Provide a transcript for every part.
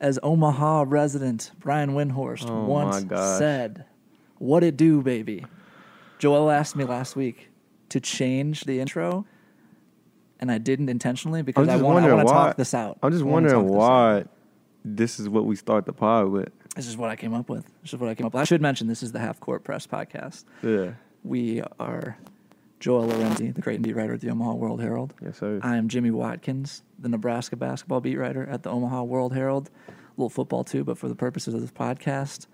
as Omaha resident Brian Windhorst Oh, once said, "What it do, baby?" Joel asked me last week to change the intro, and I didn't intentionally because I want, I wondering want to why. talk this out. I'm just wondering talk this why this is what we start the pod with. This is what I came up with. This is what I came up with. I should mention this is the Half Court Press podcast. Yeah. We are Joel Lorenzi, the great beat writer at the Omaha World Herald. Yes, sir. I am Jimmy Watkins, the Nebraska basketball beat writer at the Omaha World Herald. A little football too, but for the purposes of this podcast,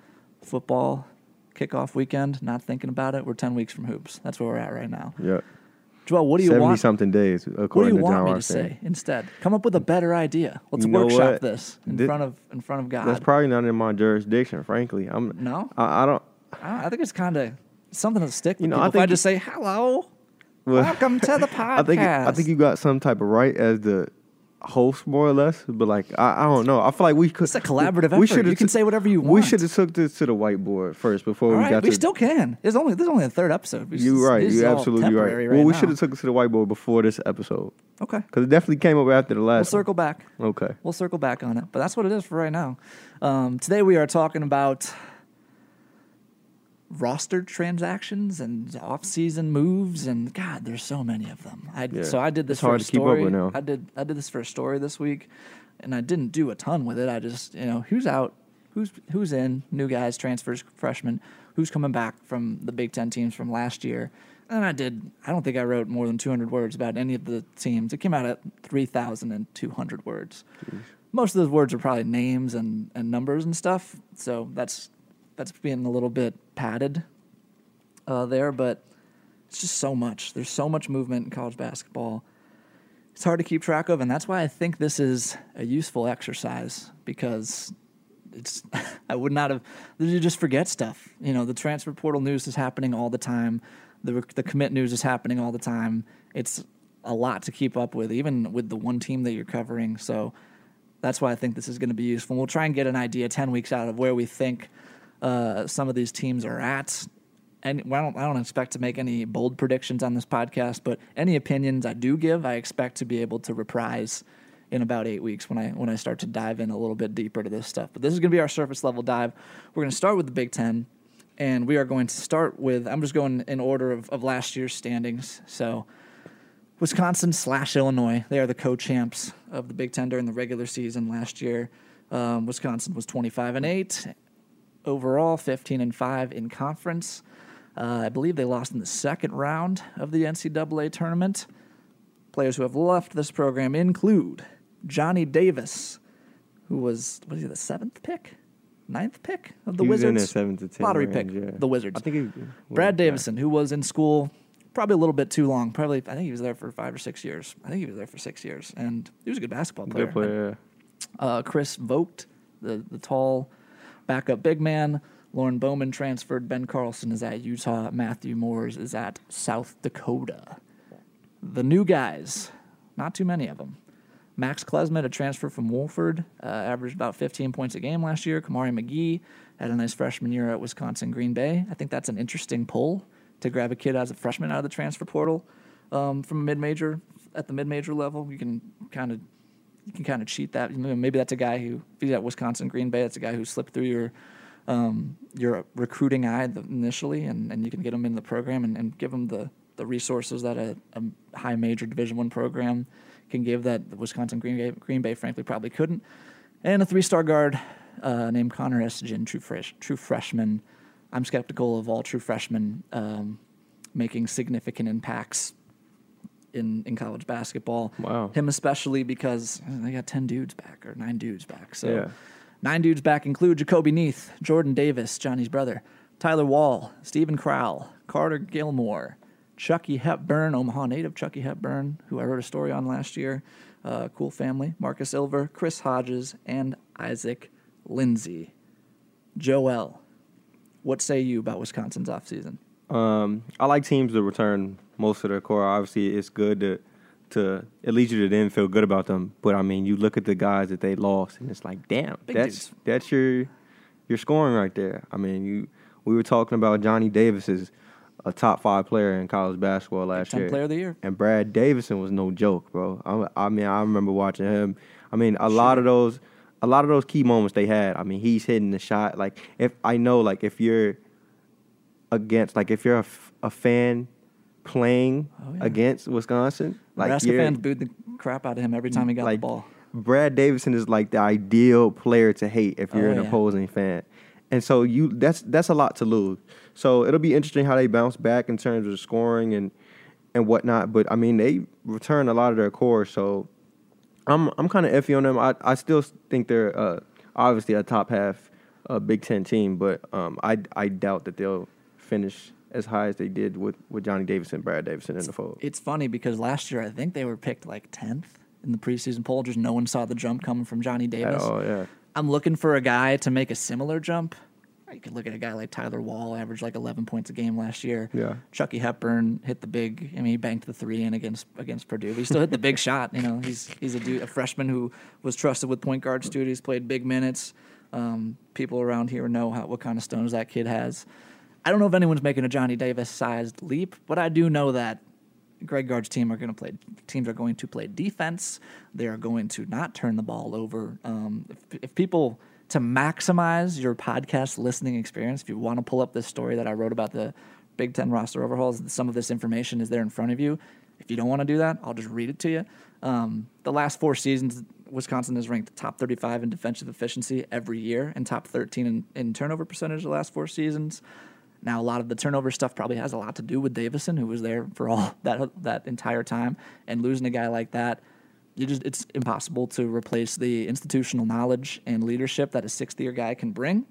football kickoff weekend. Not thinking about it. We're ten weeks from hoops. That's where we're at right now. yeah. Joel, what do you 70 want? something days, What do you want John me to say instead? Come up with a better idea. Let's You know workshop what? this in front of in front of God. That's probably not in my jurisdiction, frankly. I'm no, I, I don't I, I think it's kind of something to stick. You know, people. I if I just say hello, welcome to the podcast. I think I think you got some type of right as the host, more or less. But like I, I don't know. I feel like we could. It's a collaborative we effort. should've You can t- say whatever you want. We should have took this to the whiteboard first before All we right, got we to. still can. There's only there's only a third episode. We You're right. You're absolutely right. temporary Well, we should have took it to the whiteboard before this episode Okay, because it definitely came up after the last. we'll circle back. Okay. We'll circle back on it, but that's what it is for right now. Um, today we are talking about roster transactions and off-season moves, and God, there's so many of them. I, Yeah, So I did this it's for a to keep up story. I did I did this for a story this week, and I didn't do a ton with it. I just you know who's out, who's who's in, new guys, transfers, freshmen, who's coming back from the Big Ten teams from last year. And I did. I don't think I wrote more than 200 words about any of the teams. It came out at 3,200 words most of those words are probably names and, and numbers and stuff. So that's that's being a little bit padded uh, there, but it's just so much. There's so much movement in college basketball. It's hard to keep track of, and that's why I think this is a useful exercise because it's I would not have you just forget stuff. You know, the transfer portal news is happening all the time. The the commit news is happening all the time. It's a lot to keep up with, even with the one team that you're covering. So that's why I think this is going to be useful. We'll try and get an idea ten weeks out of where we think uh, some of these teams are at. And I don't, I don't expect to make any bold predictions on this podcast, but any opinions I do give, I expect to be able to reprise in about eight weeks when I when I start to dive in a little bit deeper to this stuff. But this is going to be our surface level dive. We're going to start with the Big Ten, and we are going to start with. I'm just going in order of, of last year's standings. So. Wisconsin slash Illinois. They are the co-champs of the Big Ten during the regular season last year. Um, Wisconsin was 25 and eight overall, 15 and five in conference. Uh, I believe they lost in the second round of the NCAA tournament. Players who have left this program include Johnny Davis, who was was he the seventh pick, ninth pick of the He was in Wizards? seven to 10 lottery range, pick, yeah. the Wizards. I think he, Brad yeah. Davison, who was in school probably a little bit too long. Probably, I think he was there for five or six years. I think he was there for six years, and he was a good basketball player. Good player. Uh, Chris Vogt, the the tall backup big man. Lorne Bowman transferred. Ben Carlson is at Utah. Matthew Mors is at South Dakota. The new guys, not too many of them. Max Klesmit, a transfer from Wofford, uh, averaged about 15 points a game last year. Kamari McGee had a nice freshman year at Wisconsin Green Bay. I think that's an interesting pull to grab a kid as a freshman out of the transfer portal um, from a mid major at the mid major level. You can kind of you can kind of cheat that. Maybe that's a guy who, if he's at Wisconsin Green Bay, that's a guy who slipped through your um, your recruiting eye initially, and, and you can get him in the program and, and give him the, the resources that a, a high major Division One program can give that the Wisconsin Green Bay, Green Bay frankly probably couldn't. And a three star guard uh, named Connor Essegian, true fresh, true freshman. I'm skeptical of all true freshmen um, making significant impacts in, in college basketball. Wow. Him especially because uh, they got 10 dudes back or nine dudes back. So Yeah. nine dudes back include Jahcobi Neath, Jordan Davis, Johnny's brother, Tyler Wahl, Steven Crowl, Carter Gilmore, Chucky Hepburn, Omaha native Chucky Hepburn, who I wrote a story on last year. Uh, cool family. Marcus Ilver, Chris Hodges, and Isaac Lindsey. Joel, what say you about Wisconsin's offseason? Um, I like teams that return most of their core. Obviously, it's good to to it leads you to then feel good about them. But I mean, you look at the guys that they lost, and it's like, damn, Big that's dudes. that's your your scoring right there. I mean, you we were talking about Johnny Davis is a top five player in college basketball last year. player of the year. And Brad Davison was no joke, bro. I, I mean, I remember watching him. I mean, a lot of those, a lot of those key moments they had. I mean, he's hitting the shot. Like if I know, like if you're against, like if you're a, f- a fan playing Oh, yeah. against Wisconsin, like Nebraska fans booed the crap out of him every time he got like, the ball. Brad Davison is like the ideal player to hate if you're Oh, an yeah. opposing fan. And so you that's that's a lot to lose. So it'll be interesting how they bounce back in terms of scoring and and whatnot. But I mean they return a lot of their core, so I'm I'm kind of iffy on them. I I still think they're uh, obviously a top half uh, Big Ten team, but um, I I doubt that they'll finish as high as they did with, with Johnny Davison, Brad Davison in the fold. It's funny because last year I think they were picked like tenth in the preseason poll. Just no one saw the jump coming from Johnny Davis. Oh yeah. I'm looking for a guy to make a similar jump. You could look at a guy like Tyler Wahl, averaged like 11 points a game last year. Yeah. Chucky Hepburn hit the big. I mean, he banked the three in against against Purdue. But he still hit the big shot. You know, he's he's a dude, a freshman who was trusted with point guard duties, played big minutes. Um, people around here know how, what kind of stones that kid has. I don't know if anyone's making a Johnny Davis sized leap, but I do know that Greg Gard's team are going to play. Teams are going to play defense. They are going to not turn the ball over. Um, if, if people to maximize your podcast listening experience, if you want to pull up this story that I wrote about the Big Ten roster overhauls, some of this information is there in front of you. If you don't want to do that, I'll just read it to you. Um, the last four seasons, Wisconsin has ranked top 35 in defensive efficiency every year and top 13 in, in turnover percentage the last four seasons. Now, a lot of the turnover stuff probably has a lot to do with Davison, who was there for all that that entire time, and losing a guy like that, you just it's impossible to replace the institutional knowledge and leadership that a sixth year guy can bring,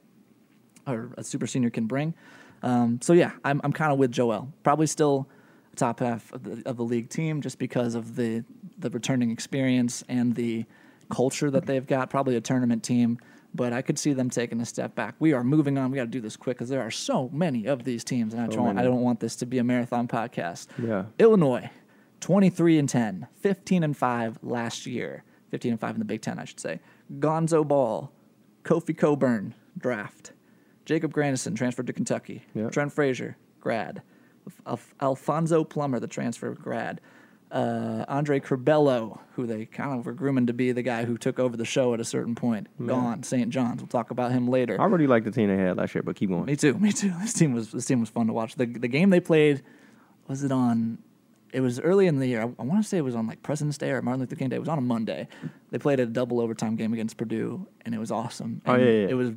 or a super senior can bring. Um, so yeah, I'm I'm kind of with Joel. Probably still top half of the of the league team just because of the the returning experience and the culture that they've got. Probably a tournament team, but I could see them taking a step back. We are moving on. We got to do this quick because there are so many of these teams, and I don't I don't want this to be a marathon podcast. Yeah. Illinois, 23 and 10, 15 and 5 last year. 15 and 5 in the Big 10, I should say. Gonzo Ball, Kofi Cockburn, draft. Jacob Grandison transferred to Kentucky. Yeah. Trent Frazier, grad. Alf- Alfonso Plummer, the transfer grad. Uh, Andre Curbelo, who they kind of were grooming to be the guy who took over the show at a certain point, gone. St. John's. We'll talk about him later. I really like the team they had last year, but keep going. Me too. Me too. This team was this team was fun to watch. The the game they played was it on? It was early in the year. I, I want to say it was on like President's Day or Martin Luther King Day. It was on a Monday. They played a double overtime game against Purdue, and it was awesome. Oh, yeah, yeah. It was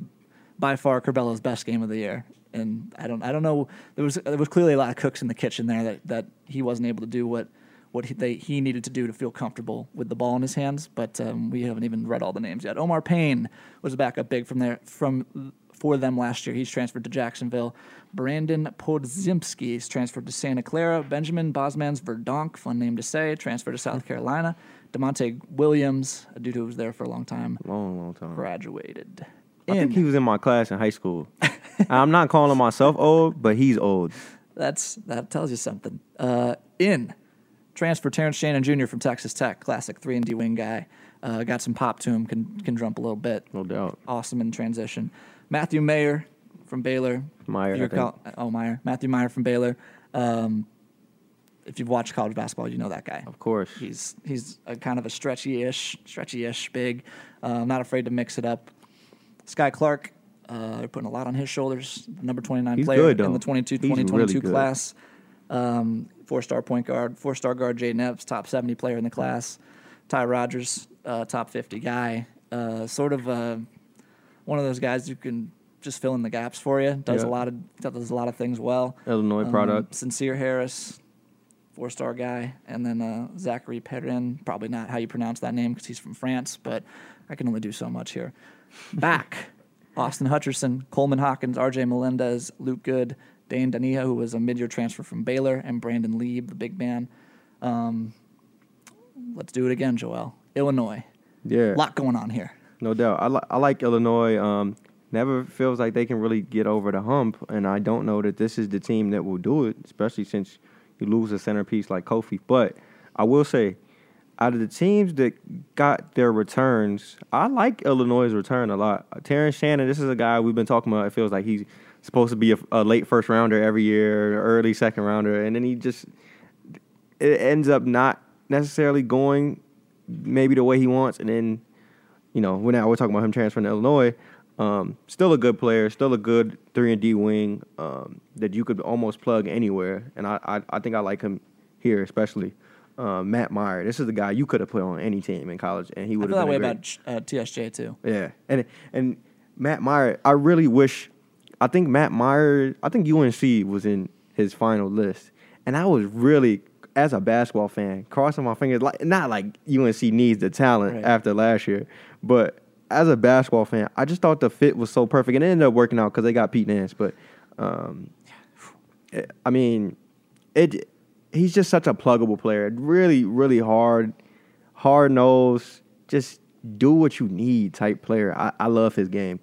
by far Curbelo's best game of the year. And I don't I don't know. There was there was clearly a lot of cooks in the kitchen there that, that he wasn't able to do what what he, they, he needed to do to feel comfortable with the ball in his hands. But um, we haven't even read all the names yet. Omar Payne was a backup big from there from for them last year. He's transferred to Jacksonville. Brandon Podziemski is transferred to Santa Clara. Benjamin Bosmans Verdonk, fun name to say, transferred to South Carolina. Da'Monte Williams, a dude who was there for a long time, Long, long time. graduated. I think he was in my class in high school. I'm not calling myself old, but he's old. That's that tells you something. Uh, in transfer Terrence Shannon Jr. from Texas Tech, classic three and D wing guy. Uh, got some pop to him, can can jump a little bit. No doubt. Awesome in transition. Matthew Mayer from Baylor. Meyer, If I think. call- oh Meyer, Matthew Meyer from Baylor. Um, if you've watched college basketball, you know that guy. Of course. He's he's a kind of a stretchy-ish, stretchy-ish big. Uh, not afraid to mix it up. Skyy Clark, uh, they're putting a lot on his shoulders. Number 29 He's player good, in the 22 He's 2022 really class. Um, four-star point guard, four-star guard Jay Epps, top 70 player in the class. Ty Rodgers, uh, top 50 guy. Uh, sort of uh, one of those guys who can just fill in the gaps for you. Does Yeah. a lot of does a lot of things well. Illinois Um, product. Sincere Harris, four star guy, and then uh, Zachary Perrin. Probably not how you pronounce that name because he's from France, but I can only do so much here. Back, Austin Hutcherson, Coleman Hawkins, R.J. Melendez, Luke Goode, Dain Dainja, who was a mid year transfer from Baylor, and Brandon Lieb, the big man. Um, let's do it again, Joel. Illinois. Yeah. A lot going on here. No doubt. I, li- I like Illinois. Um, never feels like they can really get over the hump, and I don't know that this is the team that will do it, especially since you lose a centerpiece like Kofi. But I will say, out of the teams that got their returns, I like Illinois' return a lot. Terrence Shannon, this is a guy we've been talking about. It feels like he's supposed to be a, a late first rounder every year, early second rounder, and then he just it ends up not necessarily going maybe the way he wants, and then you know, when now we're talking about him transferring to Illinois. Um, still a good player, still a good three and D wing um, that you could almost plug anywhere, and I, I, I think I like him here especially. Uh, Matt Meyer, this is the guy you could have put on any team in college, and he I would feel have that been way a great- about uh, TSJ too. yeah, and and Matt Meyer, I really wish. I think Matt Meyer, I think UNC was in his final list, and I was really, as a basketball fan, crossing my fingers. Like not like UNC needs the talent Right. after last year, but as a basketball fan, I just thought the fit was so perfect, and it ended up working out because they got Pete Nance. But um, I mean, it. He's just such a pluggable player. Really, really hard, hard nose, Just do what you need type player. I, I love his game.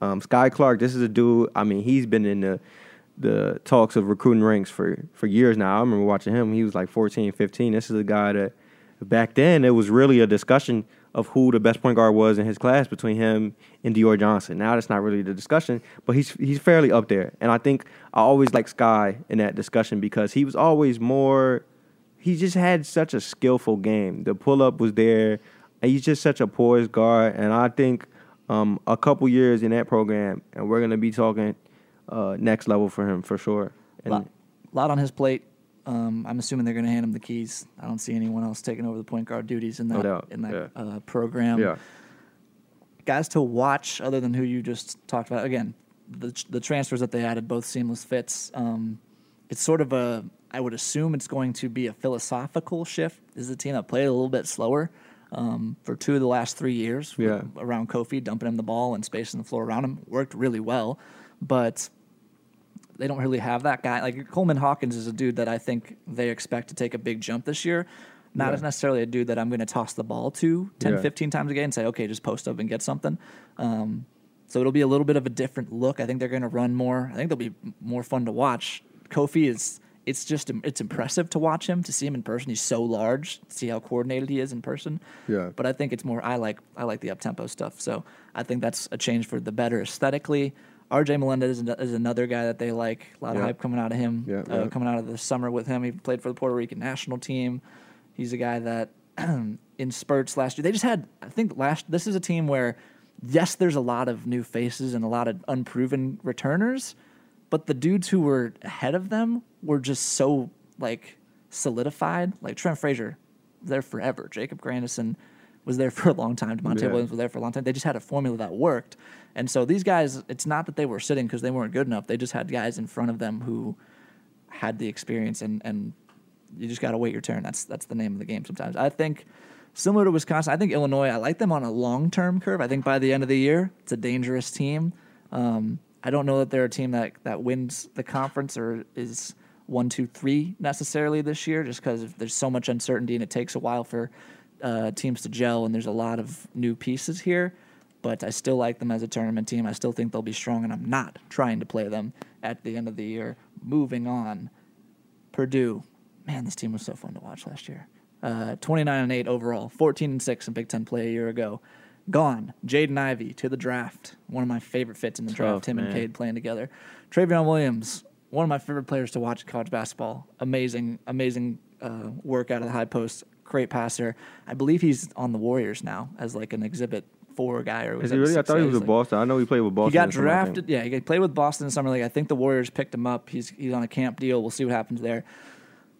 Um, Skyy Clark, this is a dude. I mean, he's been in the the talks of recruiting ranks for for years now. I remember watching him. He was like 14, 15. This is a guy that back then it was really a discussion of who the best point guard was in his class between him and Dior Johnson. Now that's not really the discussion, but he's he's fairly up there. And I think I always like Skyy in that discussion because he was always more he just had such a skillful game. The pull up was there. And he's just such a poised guard. And I think um, a couple years in that program, and we're gonna be talking uh, next level for him for sure. And lot, lot on his plate. Um, I'm assuming they're going to hand him the keys. I don't see anyone else taking over the point guard duties in that doubt, in that yeah. uh, program. yeah, Guys to watch, other than who you just talked about. Again, the the transfers that they added, both seamless fits. Um, it's sort of a. I would assume it's going to be a philosophical shift. This is a team that played a little bit slower um, for two of the last three years. Yeah. Around Kofi, dumping him the ball and spacing the floor around him worked really well, but they don't really have that guy. Like Coleman Hawkins is a dude that I think they expect to take a big jump this year. Not Yeah. as necessarily a dude that I'm going to toss the ball to 10, Yeah. 15 times a game and say, okay, just post up and get something. Um, so it'll be a little bit of a different look. I think they're going to run more. I think they'll be more fun to watch. Kofi is. It's just it's impressive to watch him to see him in person. He's so large. See how coordinated he is in person. Yeah. But I think it's more. I like I like the up tempo stuff. So I think that's a change for the better aesthetically. RJ Melendez is, an- is another guy that they like. A lot of hype coming out of him. Yeah, uh, yeah. Coming out of the summer with him, he played for the Puerto Rican national team. He's a guy that in spurts last year they just had. I think last this is a team where yes, there's a lot of new faces and a lot of unproven returners, but the dudes who were ahead of them were just so like solidified. Like Trent Frazier, there forever. Jacob Grandison was there for a long time. Da'Monte Yeah. Williams was there for a long time. They just had a formula that worked. And so these guys, it's not that they were sitting because they weren't good enough. They just had guys in front of them who had the experience and and you just got to wait your turn. That's that's the name of the game sometimes. I think similar to Wisconsin, I think Illinois, I like them on a long-term curve. I think by the end of the year, it's a dangerous team. Um, I don't know that they're a team that that wins the conference or is one, two, three necessarily this year, just because there's so much uncertainty and it takes a while for uh, teams to gel, and there's a lot of new pieces here. But I still like them as a tournament team. I still think they'll be strong, and I'm not trying to play them at the end of the year. Moving on, Purdue. Man, this team was so fun to watch last year. Uh, 29 and 8 overall, 14 and 6 in Big Ten play a year ago. Gone. Jaden Ivey to the draft. One of my favorite fits in the draft. Tough, him and man. Cade playing together. Trevion Williams, one of my favorite players to watch college basketball. Amazing, amazing uh, work out of the high post. Great passer. I believe he's on the Warriors now as like an exhibit four guy. Or is he really? I thought he was with Boston. I know he played with Boston. he got in summer, drafted. Yeah, he played with Boston in summer league. I think the Warriors picked him up. He's he's on a camp deal. We'll see what happens there.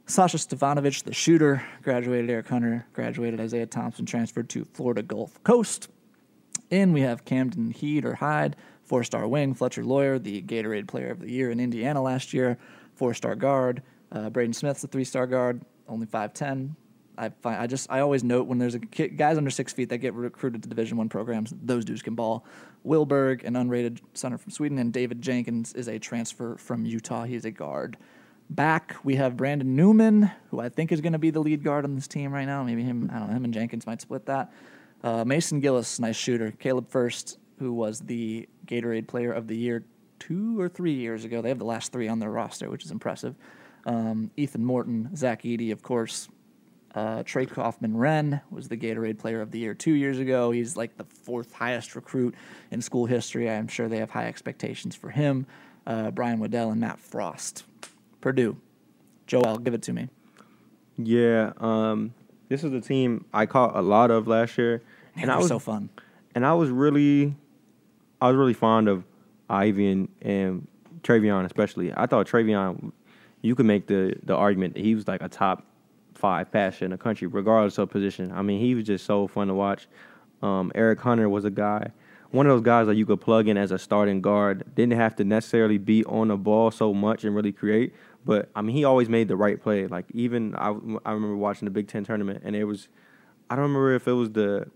Sasha Stefanovic, the shooter, graduated. Eric Hunter graduated. Isaiah Thompson transferred to Florida Gulf Coast. In we have Camden Heed or Hyde, four-star wing. Fletcher Loyer, the Gatorade Player of the Year in Indiana last year, four-star guard. Uh, Braden Smith's a three-star guard, only five ten. I find I just I always note when there's a kid, guys under six feet that get recruited to Division One programs, those dudes can ball. Will Berg, an unrated center from Sweden, and David Jenkins is a transfer from Utah. He's a guard. Back we have Brandon Newman, who I think is going to be the lead guard on this team right now. Maybe him, I don't know, him and Jenkins might split that. Uh, Mason Gillis, nice shooter. Caleb Furst, who was the Gatorade Player of the Year two or three years ago. They have the last three on their roster, which is impressive. Um, Ethan Morton, Zach Edey, of course. Uh, Trey Kaufman-Renn was the Gatorade Player of the Year two years ago. He's like the fourth highest recruit in school history. I'm sure they have high expectations for him. Uh, Brian Waddell and Matt Frost. Purdue. Joel, give it to me. Yeah, um, this is a team I caught a lot of last year, Man, and I was so fun. and I was really, I was really fond of Ivey and, and Trevion especially. I thought Trevion, you could make the the argument that he was like a top five passer in the country, regardless of position. I mean, he was just so fun to watch. Um, Eric Hunter was a guy, one of those guys that you could plug in as a starting guard. Didn't have to necessarily be on the ball so much and really create, but I mean, he always made the right play. Like even I, I remember watching the Big Ten tournament, and it was, I don't remember if it was the,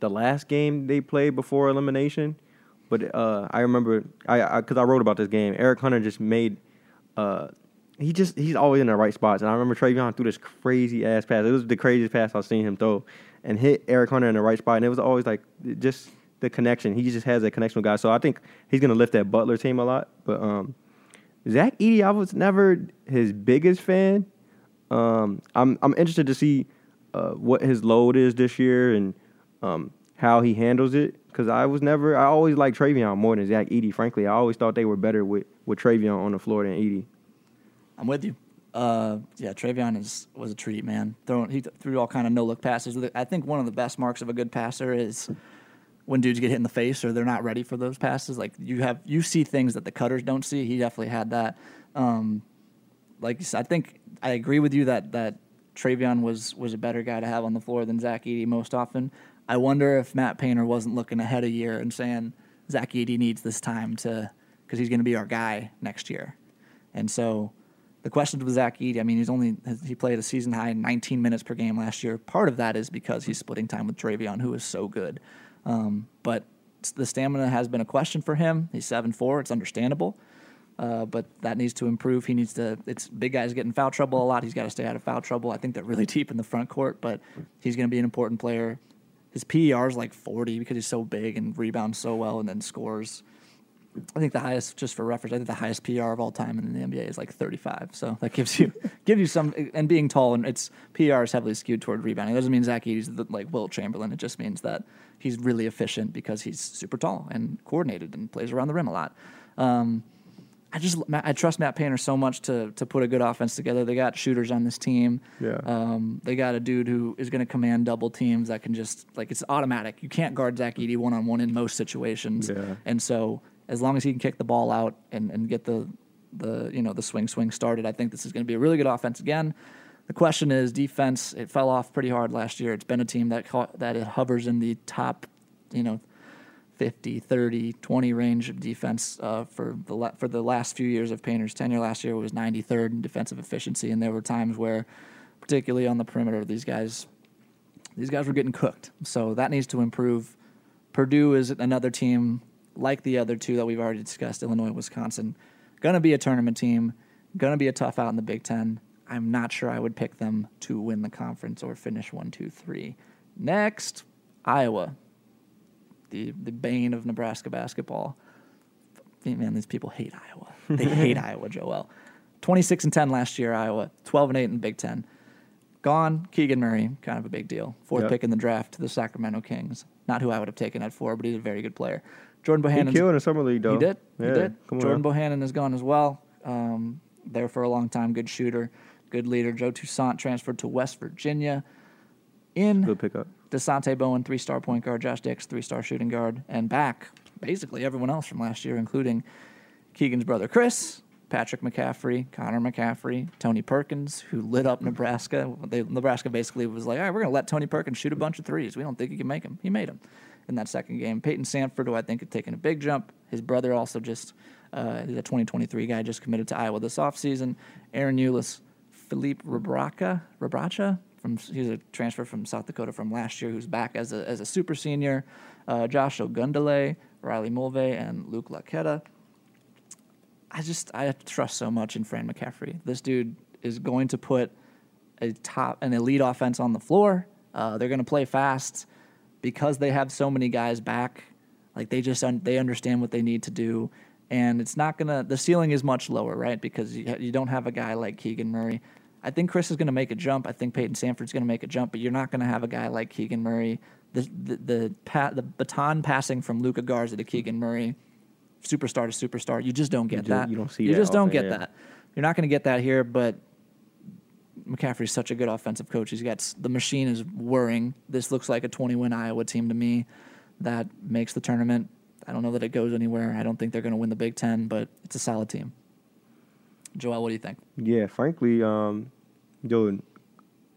the last game they played before elimination, but uh, I remember I because I, I, wrote about this game. Eric Hunter just made. Uh, he just he's always in the right spots. And I remember Trevion threw this crazy ass pass. It was the craziest pass I've seen him throw, and hit Eric Hunter in the right spot. And it was always like just the connection. He just has that connection with guys. So I think he's gonna lift that Butler team a lot. But um, Zach Edey, I was never his biggest fan. Um, I'm I'm interested to see uh, what his load is this year and um, how he handles it. Because I was never, I always liked Trevion more than Zach Edey. Frankly, I always thought they were better with with Trevion on the floor than Edey. I'm with you. Uh, yeah, Trevion is was a treat, man. Throwing he threw all kind of no look passes. I think one of the best marks of a good passer is when dudes get hit in the face or they're not ready for those passes. Like you have you see things that the cutters don't see. He definitely had that. Um, like I think I agree with you that that Trevion was was a better guy to have on the floor than Zach Edey most often. I wonder if Matt Painter wasn't looking ahead a year and saying Zach Edey needs this time to because he's going to be our guy next year, and so the questions with Zach Edey, I mean, he's only he played a season high 19 minutes per game last year. Part of that is because he's splitting time with Trevion, who is so good. Um, but the stamina has been a question for him. He's seven four. It's understandable, uh, but that needs to improve. He needs to. It's big guys get in foul trouble a lot. He's got to stay out of foul trouble. I think they're really deep in the front court, but he's going to be an important player. His PER is like 40 because he's so big and rebounds so well and then scores I think the highest, just for reference, I think the highest PR of all time in the NBA is like 35. So that gives you gives you some. And being tall and its PR is heavily skewed toward rebounding. It doesn't mean Zach Edey's the, like Wilt Chamberlain. It just means that he's really efficient because he's super tall and coordinated and plays around the rim a lot. Um, I just I trust Matt Painter so much to to put a good offense together. They got shooters on this team. Yeah. Um, they got a dude who is going to command double teams that can just like it's automatic. You can't guard Zach Edey one on one in most situations. Yeah. And so as long as he can kick the ball out and, and get the the you know the swing swing started, I think this is going to be a really good offense again. The question is defense. It fell off pretty hard last year. It's been a team that that it hovers in the top, you know, 50, 30, 20 range of defense uh, for the for the last few years of Painter's tenure. Last year was 93rd in defensive efficiency, and there were times where, particularly on the perimeter, these guys these guys were getting cooked. So that needs to improve. Purdue is another team like the other two that we've already discussed, Illinois, Wisconsin, going to be a tournament team, going to be a tough out in the Big Ten. I'm not sure I would pick them to win the conference or finish one, two, three. Next, Iowa, the the bane of Nebraska basketball. Man, these people hate Iowa. They hate Iowa, Joel. 26 and 10 last year, Iowa. 12 and 8 in the Big Ten. Gone, Keegan Murray, kind of a big deal. Fourth yep. pick in the draft to the Sacramento Kings. Not who I would have taken at four, but he's a very good player. Jordan Bohannon. He killed in the summer league, though. He did. Yeah, he did. Jordan on. Bohannon is gone as well. Um, there for a long time. Good shooter, good leader. Joe Toussaint transferred to West Virginia. In good pickup. Dasonte Bowen, three-star point guard. Josh Dix, three-star shooting guard, and back basically everyone else from last year, including Keegan's brother Kris, Patrick McCaffery, Connor McCaffery, Tony Perkins, who lit up Nebraska. They, Nebraska basically was like, all right, we're going to let Tony Perkins shoot a bunch of threes. We don't think he can make them. He made them in that second game. Payton Sandfort, who I think had taken a big jump. His brother also just, uh, a 2023 guy, just committed to Iowa this offseason. Ahron Ulis, Philippe Rebraca, Rebraca, from he's a transfer from South Dakota from last year, who's back as a as a super senior. Uh, Josh Ogundele, Riley Mulvey, and Luke Laqueta. I just I trust so much in Fran McCaffery. This dude is going to put a top an elite offense on the floor. Uh, they're going to play fast because they have so many guys back, like they just un- they understand what they need to do, and it's not gonna. The ceiling is much lower, right? Because you, you don't have a guy like Keegan Murray. I think Kris is going to make a jump. I think Payton Sandfort's going to make a jump, but you're not going to have a guy like Keegan Murray. The the the, pa- the baton passing from Luka Garza to Keegan Murray, superstar to superstar. You just don't get you that. you don't see. You just don't get yeah. that. You're not going to get that here, but McCaffery's such a good offensive coach. He's got the machine is whirring. This looks like a 20 win Iowa team to me. that makes the tournament. I don't know that it goes anywhere. I don't think they're going to win the Big Ten, but it's a solid team. Joel, what do you think? Yeah, frankly, um, dude,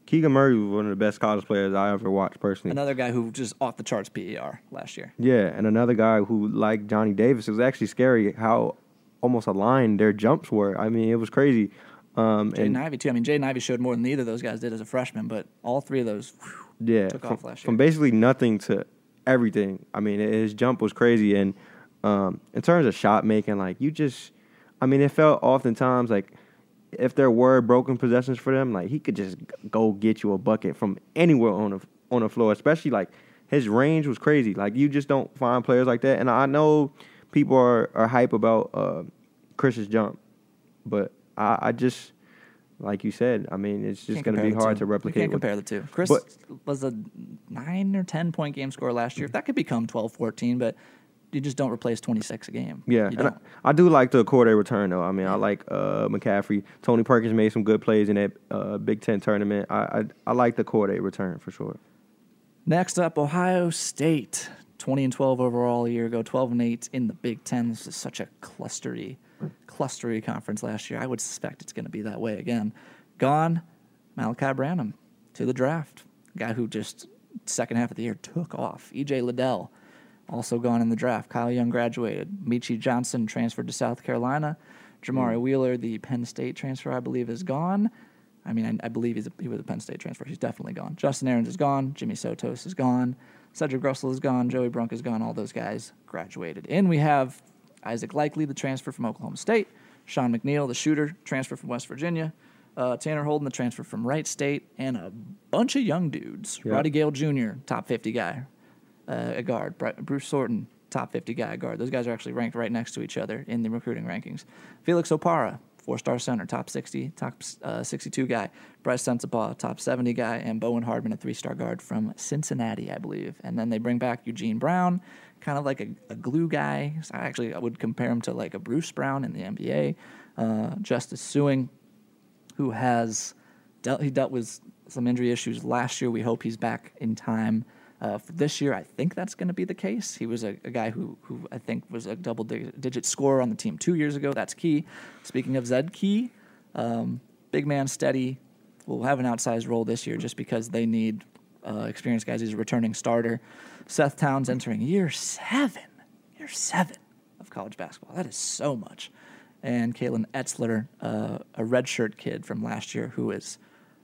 Keegan Murray was one of the best college players I ever watched personally. Another guy who just off the charts PER last year. Yeah, and another guy who, like Johnny Davis, it was actually scary how almost aligned their jumps were. I mean, it was crazy. Um, Jay and Ivy too. I mean, Jay Ivey showed more than either of those guys did as a freshman, but all three of those. whew, yeah, took from, off last year. from basically nothing to everything. I mean, his jump was crazy, and um, in terms of shot making, like you just, I mean, it felt oftentimes like if there were broken possessions for them, like he could just go get you a bucket from anywhere on the on the floor. Especially like his range was crazy. Like you just don't find players like that. And I know people are are hype about uh, Kris's jump, but I, I just like you said, I mean, it's just going to be hard to You replicate. can't what- compare the two. Kris But- was a nine or ten point game scorer last year. That could become 12, 14, but you just don't replace twenty six a game. Yeah, and I. I do like the Corday return though. I mean, I like uh, McCaffery. Tony Perkins made some good plays in that uh, Big Ten tournament. I, I I like the Corday return for sure. Next up, Ohio State. 20 and 12 overall a year ago, 12 and 8 in the Big Ten. This is such a clustery, clustery conference last year. I would suspect it's going to be that way again. Gone, Malachi Branham to the draft. Guy who just second half of the year took off. EJ Liddell also gone in the draft. Kyle Young graduated. Meechie Johnson transferred to South Carolina. Jamari Wheeler, the Penn State transfer, I believe, is gone. I mean, I, I believe he's a, he was a Penn State transfer. He's definitely gone. Justin Ahrens is gone. Jimmy Sotos is gone. Cedric Russell is gone. Joey Brunk is gone. All those guys graduated. And we have Isaac Likekele, the transfer from Oklahoma State. Sean McNeil, the shooter, transfer from West Virginia. Uh, Tanner Holden, the transfer from Wright State. And a bunch of young dudes. Yeah. Roddy Gayle Jr., top 50 guy, uh, a guard. Bruce Thornton, top 50 guy, guard. Those guys are actually ranked right next to each other in the recruiting rankings. Felix Okpara, four star center, top 60, top uh, 62 guy. Bryce Sensabaugh, top 70 guy. And Bowen Hardman, a three star guard from Cincinnati, I believe. And then they bring back Eugene Brown, kind of like a, a glue guy. So I actually I would compare him to like a Bruce Brown in the NBA. Uh, Justice Sueing, who has dealt he dealt with some injury issues last year. We hope he's back in time uh, this year. I think that's going to be the case. He was a, a guy who who I think was a double dig- digit scorer on the team two years ago. That's key. Speaking of Zed Key, um, big man, steady, will have an outsized role this year just because they need uh, experienced guys. He's a returning starter. Seth Towns entering year seven, year seven of college basketball. That is so much. And Kalen Etzler, uh, a redshirt kid from last year, who is,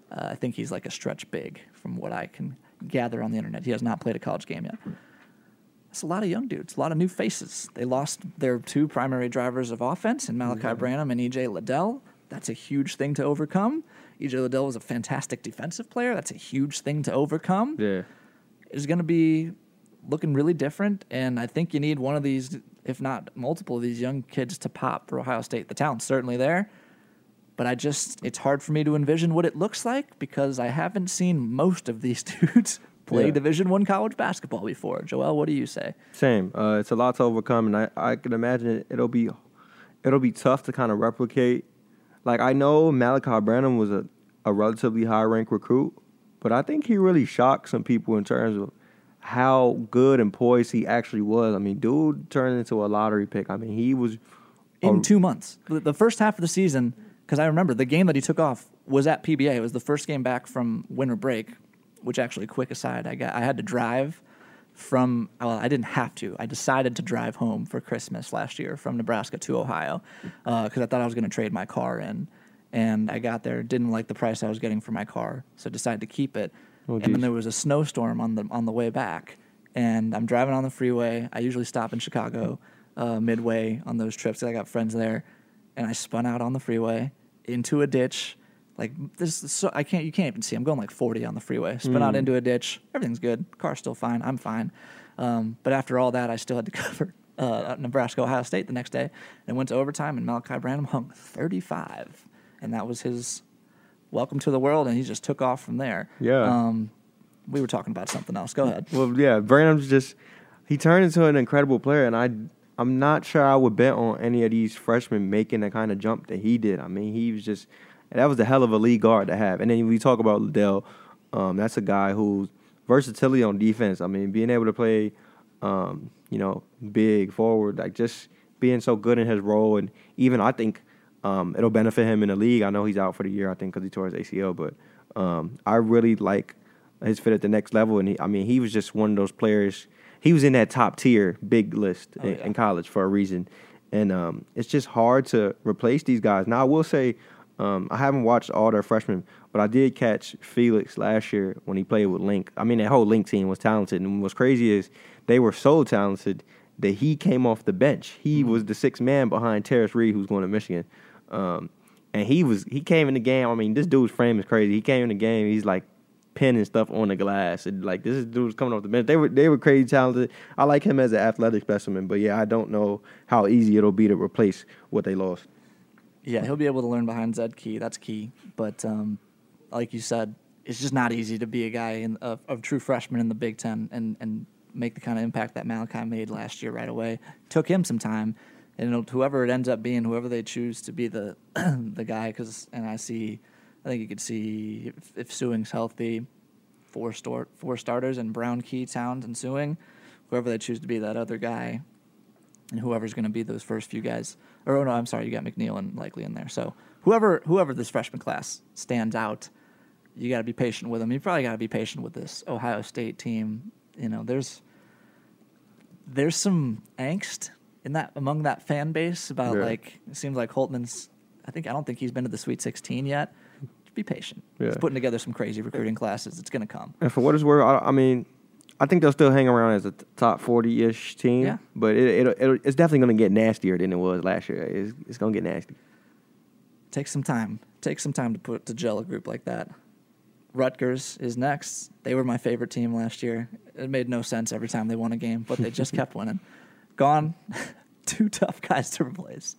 uh, I think he's like a stretch big from what I can gather on the internet. He has not played a college game yet. It's a lot of young dudes, a lot of new faces. They lost their two primary drivers of offense in Malachi Branham and EJ Liddell. That's a huge thing to overcome. EJ Liddell was a fantastic defensive player. That's a huge thing to overcome Yeah, is going to be looking really different. And I think you need one of these, if not multiple of these young kids to pop for Ohio State. The talent's certainly there, but I just, it's hard for me to envision what it looks like because I haven't seen most of these dudes play Yeah. Division One college basketball before. Joel, what do you say? same. Uh, it's a lot to overcome, and I I can imagine it'll be it'll be tough to kind of replicate. Like I know Malachi Branham was a, a relatively high ranked recruit, but I think he really shocked some people in terms of how good and poised he actually was. I mean, dude turned into a lottery pick. I mean, he was In a- two months, the first half of the season, because I remember the game that he took off was at PBA. It was the first game back from winter break, which actually, quick aside, I got I had to drive from well, I didn't have to. I decided to drive home for Christmas last year from Nebraska to Ohio because I thought I was going to trade my car in, and I got there, didn't like the price I was getting for my car, so decided to keep it. Oh, and then there was a snowstorm on the on the way back, and I'm driving on the freeway. I usually stop in Chicago uh, midway on those trips. 'cause I got friends there, and I spun out on the freeway into a ditch. Like this, is so I can't. You can't even see. I'm going like 40 on the freeway. Spun out into a ditch. Everything's good. Car's still fine. I'm fine. Um, but after all that, I still had to cover uh, Nebraska Ohio State the next day, and went to overtime. And Malachi Branham hung 35, and that was his welcome to the world. And he just took off from there. Yeah. Um, we were talking about something else. Go ahead. Well, yeah, Branham's just he turned into an incredible player, and I I'm not sure I would bet on any of these freshmen making the kind of jump that he did. I mean, he was just that was a hell of a lead guard to have. And then we talk about Liddell, um, that's a guy who's versatility on defense. I mean, being able to play um, you know, big forward, like just being so good in his role, and even I think um, it'll benefit him in the league. I know he's out for the year, I think, because he tore his ACL, but um, I really like his fit at the next level, and he, I mean, he was just one of those players. He was in that top tier big list Oh, in, yeah. in college for a reason, and um, it's just hard to replace these guys. Now, I will say, um, I haven't watched all their freshmen, but I did catch Felix last year when he played with Link. I mean, that whole Link team was talented, and what's crazy is they were so talented that he came off the bench. He was the sixth man behind Tarris Reed, who's going to Michigan. Um, and he was he came in the game. I mean, this dude's frame is crazy. He came in the game. He's like pinning stuff on the glass, and like this dude was coming off the bench. They were they were crazy talented. I like him as an athletic specimen, but yeah, I don't know how easy it'll be to replace what they lost. Yeah, he'll be able to learn behind Zed Key. That's key. But um, like you said, it's just not easy to be a guy in, of, of true freshman in the Big Ten and, and make the kind of impact that Malachi made last year right away. Took him some time, and whoever it ends up being, whoever they choose to be the the guy, because and I see, I think you could see if, if Sueing's healthy, four store four starters and Brown, Key, Towns, and Sueing, whoever they choose to be that other guy, and whoever's going to be those first few guys. Or oh no, I'm sorry, you got McNeil and Likekele in there. So whoever whoever this freshman class stands out, you got to be patient with them. You probably got to be patient with this Ohio State team. You know, there's there's some angst in that among that fan base about Yeah. like it seems like Holtmann's. I think I don't think he's been to the Sweet 16 yet. Be patient. He's putting together some crazy recruiting classes. It's going to come. And for what it's worth, I, I mean, I think they'll still hang around as a top forty ish team. Yeah. But it, it, it it's definitely going to get nastier than it was last year. It's, it's going to get nasty. Take some time. Take some time to put to gel a group like that. Rutgers is next. They were my favorite team last year. It made no sense every time they won a game, but they just kept winning. Gone. Two tough guys to replace.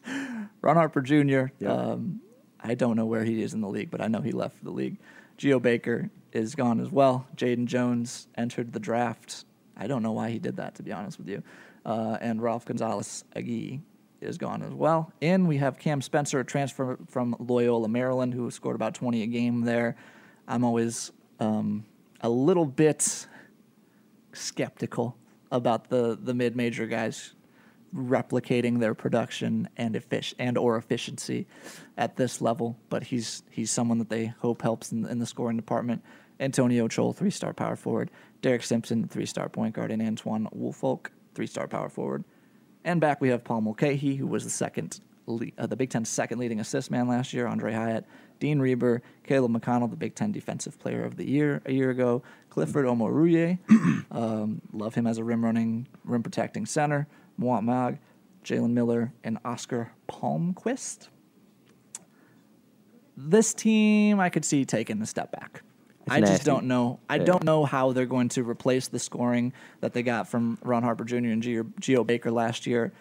Ron Harper Jr. Yeah. Um, I don't know where he is in the league, but I know he left the league. Geo Baker is gone as well. Jaden Jones entered the draft. I don't know why he did that, to be honest with you. Uh, and Ralph Gonzalez Agui is gone as well. In we have Cam Spencer, a transfer from Loyola, Maryland, who scored about 20 a game there. I'm always um, a little bit skeptical about the the mid major guys replicating their production and effic- and or efficiency at this level. But he's he's someone that they hope helps in, in the scoring department. Antonio Chol, three star power forward. Derek Simpson, three star point guard, and Antwone Woolfolk, three star power forward. And back we have Paul Mulcahy, who was the second, le- uh, the Big Ten's second leading assist man last year. Aundre Hyatt, Dean Reiber, Caleb McConnell, the Big Ten Defensive Player of the Year a year ago. Clifford Omoruyi, um, love him as a rim running, rim protecting center. Mawot Mag, Jalen Miller, and Oscar Palmquist. This team, I could see taking a step back. It's I just don't know. I Yeah. don't know how they're going to replace the scoring that they got from Ron Harper Jr. and Geo, Baker last year.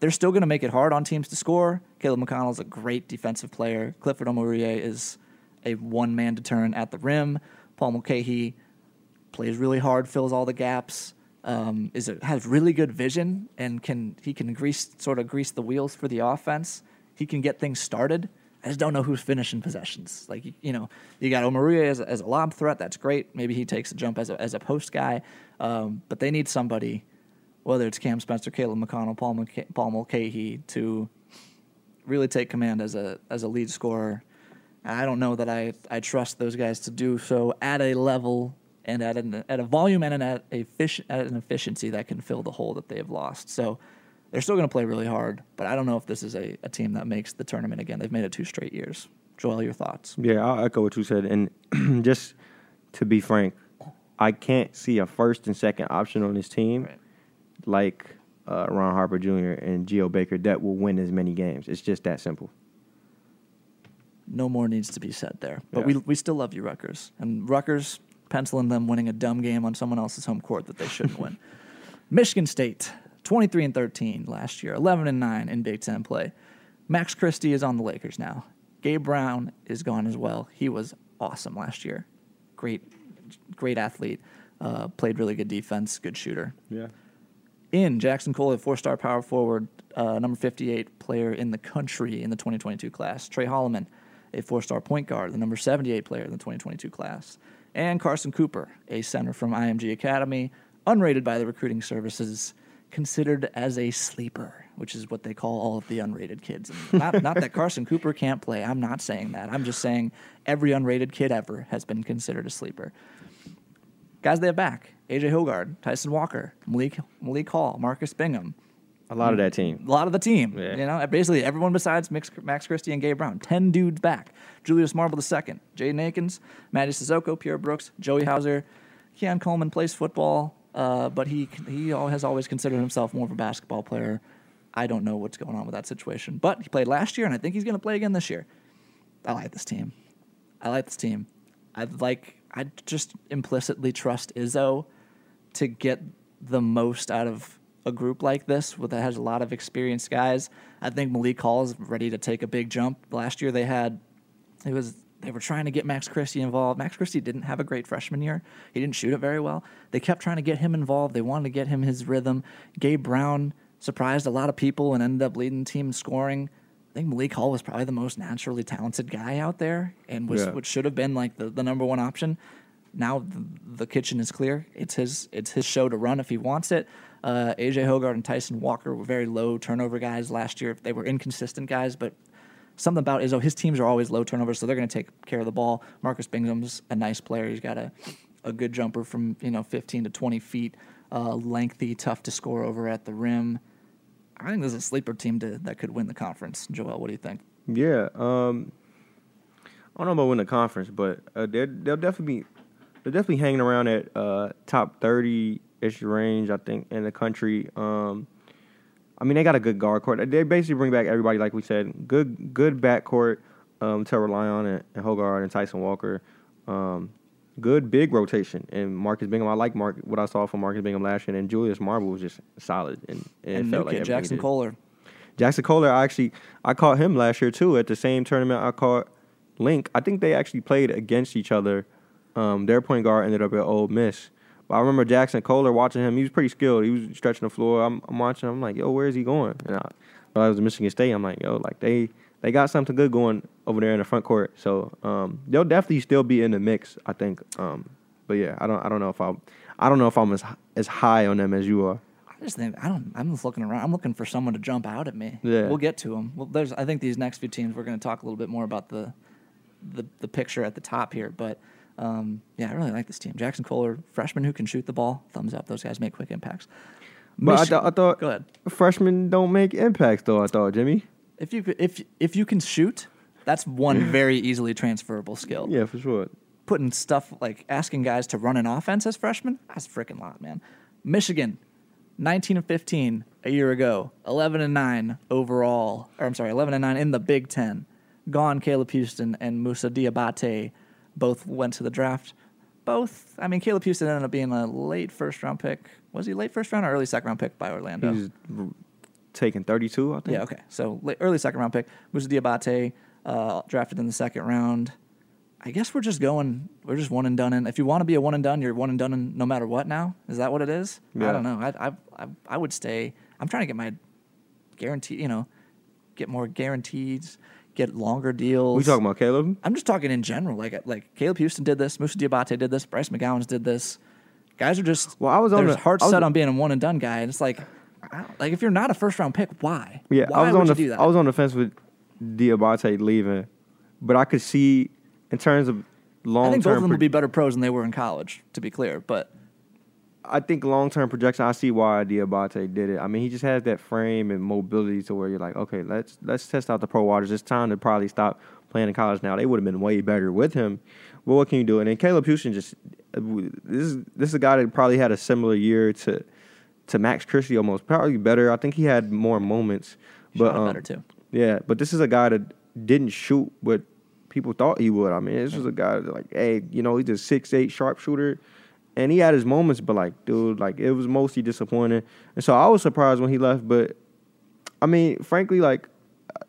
They're still going to make it hard on teams to score. Caleb McConnell is a great defensive player. Clifford Omoruyi is a one man deterrent at the rim. Paul Mulcahy plays really hard, fills all the gaps. Um, is it has really good vision and can he can grease sort of grease the wheels for the offense. He can get things started. I just don't know who's finishing possessions. Like you- know, you got Omoruyi as a, as a lob threat. That's great. Maybe he takes a jump as a as a post guy. Um, but they need somebody, whether it's Cam Spencer, Caleb McConnell, Paul Mulca- Paul Mulcahy, to really take command as a as a lead scorer. I don't know that I I trust those guys to do so at a level and at an at a volume and an, at a fish, at an efficiency that can fill the hole that they have lost. So they're still going to play really hard, but I don't know if this is a, a team that makes the tournament again. They've made it two straight years. Joel, your thoughts? Yeah, I'll echo what you said. And just to be frank, I can't see a first and second option on this team Right. like uh, Ron Harper Jr. and Geo Baker that will win as many games. It's just that simple. no more needs to be said there. But Yeah. we we still love you, Rutgers. And Rutgers penciling them winning a dumb game on someone else's home court that they shouldn't win. Michigan State, 23 and 13 last year, 11 and 9 in Big Ten play. Max Christie is on the Lakers now. Gabe Brown is gone as well. He was awesome last year. Great, great athlete. Uh, played really good defense, good shooter Yeah. in Jaxon Kohler, a four-star power forward, uh, number 58 player in the country in the 2022 class. Trey Holloman, a four-star point guard, the number 78 player in the 2022 class. And Carson Cooper, a center from IMG Academy, unrated by the recruiting services, considered as a sleeper, which is what they call all of the unrated kids. Not, not that Carson Cooper can't play. I'm not saying that. I'm just saying every unrated kid ever has been considered a sleeper. Guys they have back AJ Hoggard, Tyson Walker, Malik, Malik Hall, Marcus Bingham. A lot of that team. A lot of the team. Yeah. You know, basically everyone besides Max, Christie and Gabe Brown. Ten dudes back. Julius Marble II, Jaden Akins, Mady Sissoko, Pierre Brooks, Joey Hauser. Keon Coleman plays football, uh, but he he has always considered himself more of a basketball player. I don't know what's going on with that situation, but he played last year, and I think he's going to play again this year. I like this team. I like this team. I like. I just implicitly trust Izzo to get the most out of a group like this with that has a lot of experienced guys. I think Malik Hall is ready to take a big jump. Last year they had it was they were trying to get Max Christie involved. Max Christie didn't have a great freshman year. He didn't shoot it very well. They kept trying to get him involved. They wanted to get him his rhythm. Gabe Brown surprised a lot of people and ended up leading the team scoring. I think Malik Hall was probably the most naturally talented guy out there and was Yeah. what should have been like the, the number one option. Now the, the kitchen is clear. It's his it's his show to run if he wants it. Uh, AJ Hoggard and Tyson Walker were very low turnover guys last year. They were inconsistent guys, but something about Izzo, his teams are always low turnovers, so they're going to take care of the ball. Marcus Bingham's a nice player. He's got a, a good jumper from you know 15 to 20 feet, uh, lengthy, tough to score over at the rim. I think there's a sleeper team to, that could win the conference. Joel, what do you think? Yeah. Um, I don't know about win the conference, but uh, they'll definitely be they're definitely hanging around at uh, top thirty ish range. I think in the country. Um, I mean, they got a good guard court. They basically bring back everybody, like we said, good good backcourt um, to rely on, and, and Hoggard and Tyson Walker. Um, good big rotation, and Marcus Bingham. I like Mark what I saw from Marcus Bingham last year, and Julius Marble was just solid, and, and, And felt new like kid everything he Jaxon. Kohler. Jaxon Kohler, I actually I caught him last year too at the same tournament I caught Link. I think they actually played against each other. Um, their point guard ended up at Ole Miss. But I remember Jaxon Kohler watching him. He was pretty skilled. He was stretching the floor. I'm, I'm watching. him. I'm like, yo, where is he going? And I, but I was at Michigan State. I'm like, yo, like they they got something good going over there in the front court. So um, they'll definitely still be in the mix. I think. Um, but yeah, I don't I don't know if I I don't know if I'm as as high on them as you are. I just think I don't. I'm just looking around. I'm looking for someone to jump out at me. Yeah. we'll get to them. Well, there's. I think these next few teams we're going to talk a little bit more about the, the the picture at the top here. But um, yeah, I really like this team. Jaxon Kohler, freshman who can shoot the ball. Thumbs up. Those guys make quick impacts. But I, Mich- thought I thought Go ahead. freshmen don't make impacts though. I thought Jimmy. If you if if you can shoot, that's one very easily transferable skill. Yeah, for sure. putting stuff like asking guys to run an offense as freshmen, that's a freaking lot, man. Michigan, 19 and 15 a year ago, 11 and 9 overall, or I'm sorry, 11 and 9 in the Big Ten. Gone Caleb Houston and Moussa Diabate both went to the draft. Both, I mean, Caleb Houston ended up being a late first round pick. Was he late first round or early second round pick by Orlando? He's taking 32, I think. Yeah, okay. So la- early second round pick. Moussa Diabate uh, drafted in the second round. I guess we're just going. We're just one and done. And if you want to be a one and done, you're one and done in no matter what. Now is that what it is? I don't know. I, I I I would stay. I'm trying to get my guarantee. You know, get more guarantees, get longer deals. We talking about Caleb? I'm just talking in general. Like like Caleb Houston did this. Moussa Diabate did this. Bryce McGowens did this. Guys are just. Well, I was on the- heart was- set on being a one and done guy, and it's like, like if you're not a first round pick, why? Yeah, why I was on the do that? I was on the fence with Diabate leaving, but I could see in terms of long I think both of them would be better pros than they were in college, to be clear. But I think long term projection. I see why Diabate did it. I mean, he just has that frame and mobility to where you're like, okay, let's let's test out the pro waters. It's time to probably stop playing in college now. They would have been way better with him. But what can you do? And then Caleb Houston just this is this is a guy that probably had a similar year to to Max Christie almost probably better. I think he had more moments, but shot it um, better too. Yeah, but this is a guy that didn't shoot what people thought he would. I mean, this was a guy that like, hey, you know, he's a six eight sharpshooter, and he had his moments, but like, dude, like it was mostly disappointing. And so I was surprised when he left. But I mean, frankly, like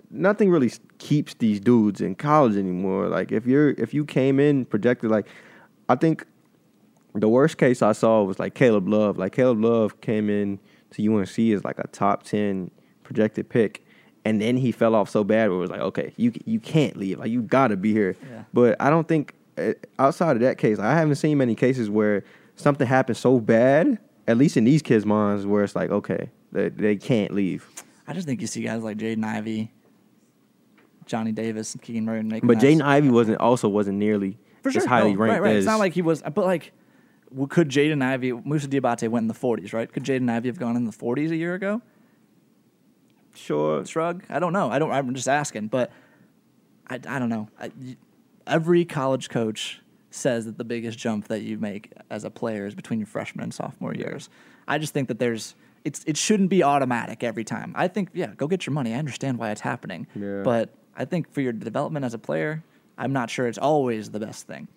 nothing really keeps these dudes in college anymore. Like if you're if you came in projected, like I think the worst case I saw was like Caleb Love. Like Caleb Love came in to UNC as like a top ten projected pick, and then he fell off so bad where it was like, okay, you you can't leave. Like you got to be here. Yeah. But I don't think uh, outside of that case, I haven't seen many cases where something happened so bad at least in these kids' minds, where it's like, okay, they, they can't leave. I just think you see guys like Jaden Ivey, Johnny Davis, and Keegan Murray making But Jaden Ivey wasn't also wasn't nearly for sure as highly no, ranked Right, right. as It's not like he was, but like, could Jaden Ivey, Moussa Diabate went in the 40s, right? Could Jaden Ivey have gone in the 40s a year ago? sure. Shrug. I don't know. I don't. I'm just asking, but I, I don't know. I, every college coach says that the biggest jump that you make as a player is between your freshman and sophomore years. I just think that there's it's it shouldn't be automatic every time. I think yeah, go get your money. I understand why it's happening, Yeah. but I think for your development as a player, I'm not sure it's always the best thing.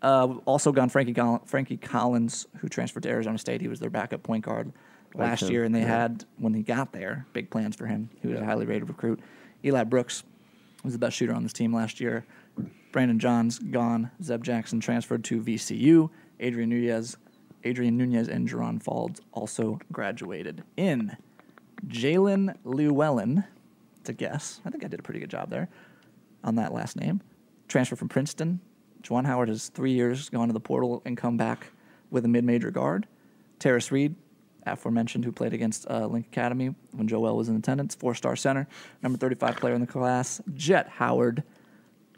Uh, also gone Frankie Coll- Frankie Collins, who transferred to Arizona State. He was their backup point guard Like last him, year, and they yeah. had when he got there big plans for him. He was a highly rated recruit. Eli Brooks was the best shooter on this team last year. Brandon Johns gone. Zeb Jackson transferred to VCU. Adrian Nunez, Adrian Nunez, and Jaron Faulds also graduated. In Jaelin Llewellyn, to guess. I think I did a pretty good job there on that last name. Transfer from Princeton. Juwan Howard has three years gone to the portal and come back with a mid-major guard. Tarris Reed, aforementioned, who played against uh, Link Academy when Joel was in attendance, four-star center, number 35 player in the class. Jet Howard,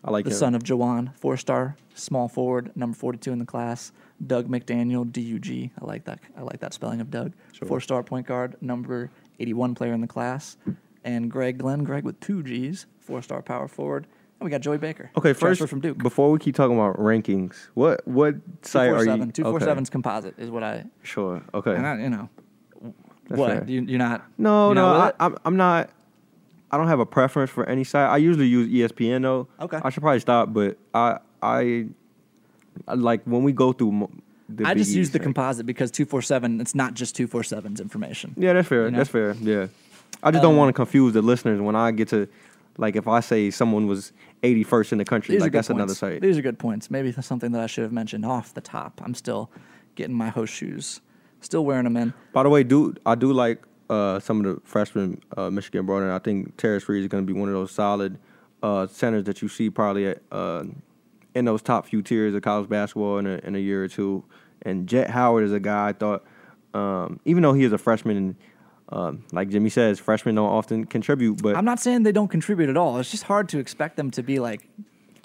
I like the him. son of Juwan, four-star small forward, number 42 in the class. Dug McDaniel, D-U-G. I like that. I like that spelling of Doug. Sure. Four-star point guard, number 81 player in the class. And Gregg Glenn, Gregg with two G's, four-star power forward. And we got Joey Baker. Okay, first from Duke. Before we keep talking about rankings, what what site are you? 247. 247's composite is what I. Sure. Okay. And I, you know, That's what fair. you, you're not. No, you're no, I. I'm I'm not. I don't have a preference for any site. I usually use ESPN though. Okay. I should probably stop, but I I, I like when we go through. mo- The I just use the composite because 247. It's not just 247's information. Yeah, that's fair. you know? That's fair. Yeah. I just don't Um, want to confuse the listeners when I get to, like, if I say someone was 81st in the country, like that's another site. These are good points. Maybe that's something that I should have mentioned off the top. I'm still getting my host shoes, still wearing them in. By the way, dude, I do like uh, some of the freshmen uh, Michigan brought in? I think Tarris Reed is going to be one of those solid uh, centers that you see probably at, uh, in those top few tiers of college basketball in a, in a year or two. And Jet Howard is a guy I thought, um, even though he is a freshman, and um, like Jimmy says, freshmen don't often contribute, but I'm not saying they don't contribute at all. It's just hard to expect them to be like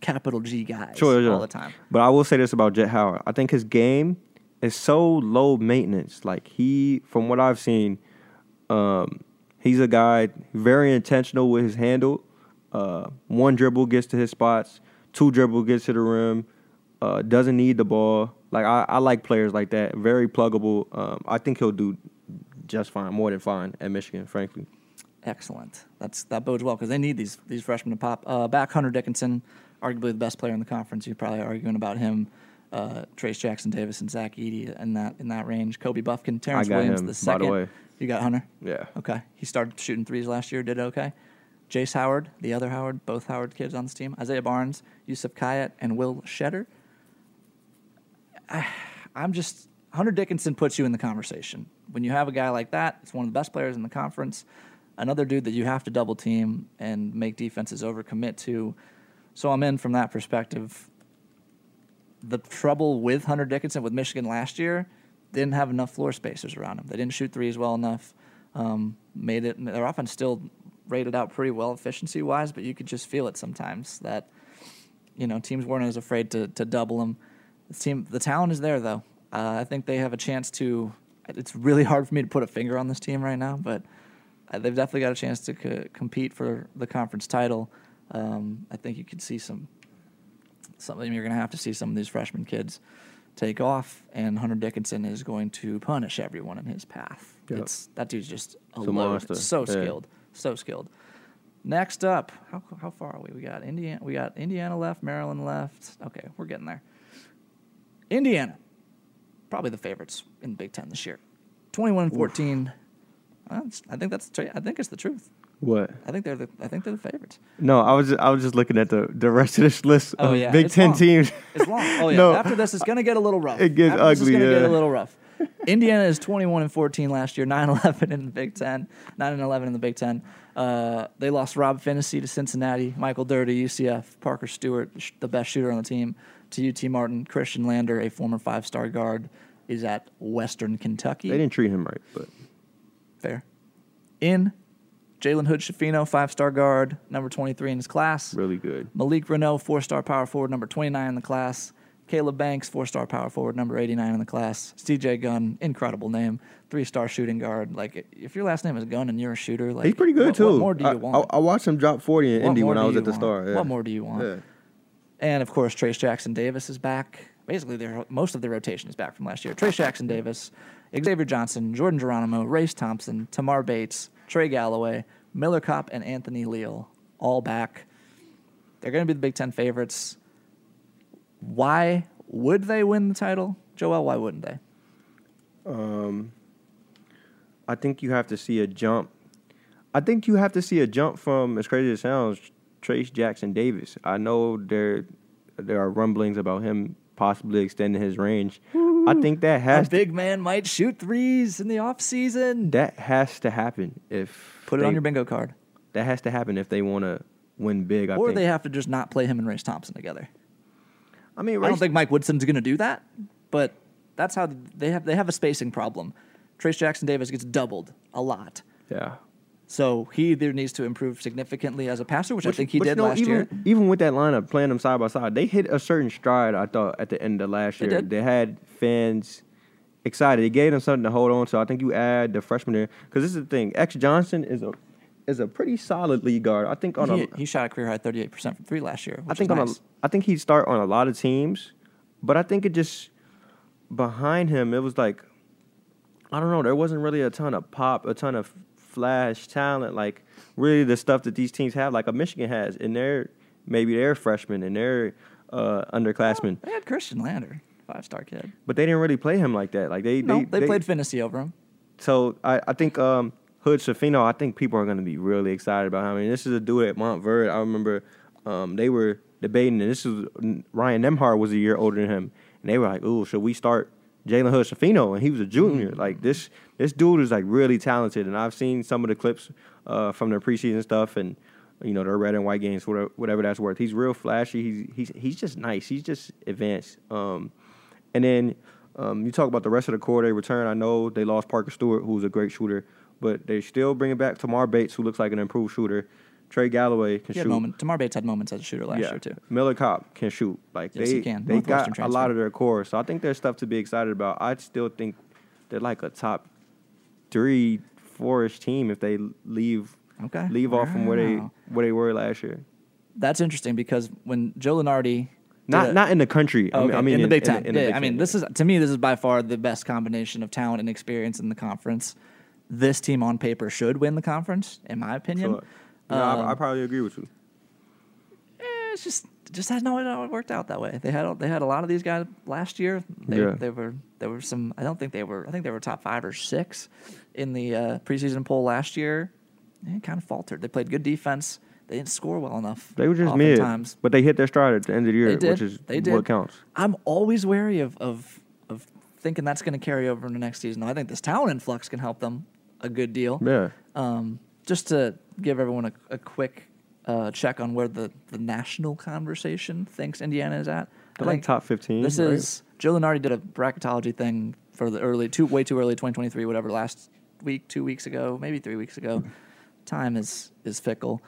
capital G guys Sure, sure. all the time. But I will say this about Jet Howard. I think his game is so low maintenance. Like he, from what I've seen, um, he's a guy very intentional with his handle. Uh, one dribble gets to his spots. Two dribble gets to the rim. Uh, doesn't need the ball. Like I, I like players like that. Very pluggable. Um, I think he'll do just fine, more than fine at Michigan. Frankly, Excellent. That's that bodes well because they need these these freshmen to pop. Uh, back Hunter Dickinson, arguably the best player in the conference. You're probably arguing about him. Uh, Trayce Jackson Davis and Zach Edey in that in that range. Kobe Bufkin, Terrance Williams him, the the second. way. You got Hunter. yeah. Okay. He started shooting threes last year, did okay. Jace Howard, the other Howard, both Howard kids on this team. Isaiah Barnes, Youssef Khayat, and Will Tschetter. I, I'm just Hunter Dickinson puts you in the conversation. When you have a guy like that, it's one of the best players in the conference. Another dude that you have to double team and make defenses overcommit to. So I'm in from that perspective. The trouble with Hunter Dickinson with Michigan last year, didn't have enough floor spacers around them. They didn't shoot threes well enough. Um, made it. Their offense still rated out pretty well efficiency wise, but you could just feel it sometimes that you know teams weren't as afraid to to double them. The team, the talent is there though. Uh, I think they have a chance to. It's really hard for me to put a finger on this team right now, but uh, they've definitely got a chance to co- compete for the conference title. Um, I think you could see some. Something you're going to have to see some of these freshman kids take off, and Hunter Dickinson is going to punish everyone in his path. Yep. It's that dude's just a It's load. monster. So Yeah. skilled, so skilled. Next up, how how far are we? We got Indiana. We got Indiana left, Maryland left. Okay, we're getting there. Indiana, probably the favorites in the Big Ten this year. Twenty-one and fourteen. It's- I think that's. I think it's the truth. What? I think they're the. I think they're the favorites. No, I was just, I was just looking at the the rest of this list Oh yeah, Big it's Ten long. teams. It's long. Oh yeah. No. After this, it's gonna get a little rough. It gets After this, ugly, It's gonna get a little rough. Indiana is 21 and 14 last year, 9-11 in the Big Ten, 9 and 11 in the Big Ten. Uh, they lost Rob Phinisee to Cincinnati, Michael Durr to UCF, Parker Stewart, sh- the best shooter on the team, to UT Martin, Khristian Lander, a former five-star guard, is at Western Kentucky. They didn't treat him right, but Fair. In Jalen Hood Schifino, five star guard, number 23 in his class. really good. Malik Reneau, four star power forward, number 29 in the class. Kaleb Banks, four star power forward, number 89 in the class. CJ Gunn, incredible name, three star shooting guard. Like, if your last name is Gunn and you're a shooter, like, He's pretty good what, too. What more do you I, want? I, I watched him drop forty in What Indy when I was at the want? Star. Yeah. What more do you want? Yeah. And of course, Trayce Jackson Davis is back. Basically, their most of the rotation is back from last year. Trayce Jackson Davis, Xavier Johnson, Jordan Geronimo, Race Thompson, Tamar Bates, Trey Galloway, Miller Kopp, and Anthony Leal, all back. They're going to be the Big Ten favorites. Why would they win the title, Joel? Why wouldn't they? Um, I think you have to see a jump. I think you have to see a jump from as crazy as it sounds, Trayce Jackson Davis. I know there there are rumblings about him possibly extending his range. I think that A has to, big man might shoot threes in the offseason. that has to happen if Put it they- on your bingo card. That has to happen if they want to win big. I or think. they have to just not play him and Race Thompson together. I mean, I don't think Mike Woodson's going to do that, but that's how they have they have a spacing problem. Trayce Jackson Davis gets doubled a lot, Yeah. so he either needs to improve significantly as a passer, which, I think he but you did know, last even, year. Even with that lineup playing them side by side, they hit a certain stride. I thought at the end of last They year, did. they had fans excited. It gave them something to hold on to. I think you add the freshman there because this is the thing. X Johnson is a is a pretty solid lead guard. I think on He, a he shot a career high thirty eight percent from three last year. I think on nice. a I think he'd start on a lot of teams, but I think it just behind him it was like I don't know. There wasn't really a ton of pop, a ton of flash talent, like really the stuff that these teams have, like a Michigan has and they're maybe they're freshmen and their uh, underclassmen, they had Khristian Lander, five star kid. but they didn't really play him like that. Like they No, they, they, played fantasy over him. so I, I think um, Hood Schifino, I think people are going to be really excited about him. I mean, this is a dude at Montverde. I remember um, they were debating, and this is Ryan Nembhard was a year older than him, and they were like, "Ooh, should we start Jalen Hood Schifino?" And he was a junior. Like this, this dude is like really talented, and I've seen some of the clips uh, from their preseason stuff, and you know their red and white games, whatever, whatever that's worth. He's real flashy. He's he's he's just nice. He's just advanced. Um, and then um, you talk about the rest of the core they return. I know they lost Parker Stewart, who's a great shooter, but they still bringing back Tamar Bates, who looks like an improved shooter. Trey Galloway can He shoot. moment. Tamar Bates had moments as a shooter last year too. Miller Kopp can shoot. Like Yes, they he can. they got Northwestern a lot of their core. So I think there's stuff to be excited about. I still think they're like a top three, four-ish team if they leave Okay. leave off from where they where they were last year. That's interesting because when Joe Lunardi Not not in the country. I mean, Okay, I mean in the Big Ten. in yeah, Big I mean, Ten, this is to me, this is by far the best combination of talent and experience in the conference. This team on paper should win the conference, in my opinion. So, no, I, I Um, probably agree with you. Eh, it's just it just has not not worked out that way. They had they had a lot of these guys last year. They, Yeah. they were there were some. I don't think they were. I think they were top five or six in the uh, preseason poll last year. They kind of faltered. They played good defense. They didn't score well enough. They were just mid, but they hit their stride at the end of the year, which is They did. what counts. I'm always wary of of of thinking that's going to carry over into next season. I think this talent influx can help them a good deal. Yeah. Um, just to give everyone a, a quick uh, check on where the, the national conversation thinks Indiana is at. I like top 15. This right? is Joe Lunardi did a bracketology thing for the early too way too early 2023 whatever last week two weeks ago maybe three weeks ago. Time is is fickle,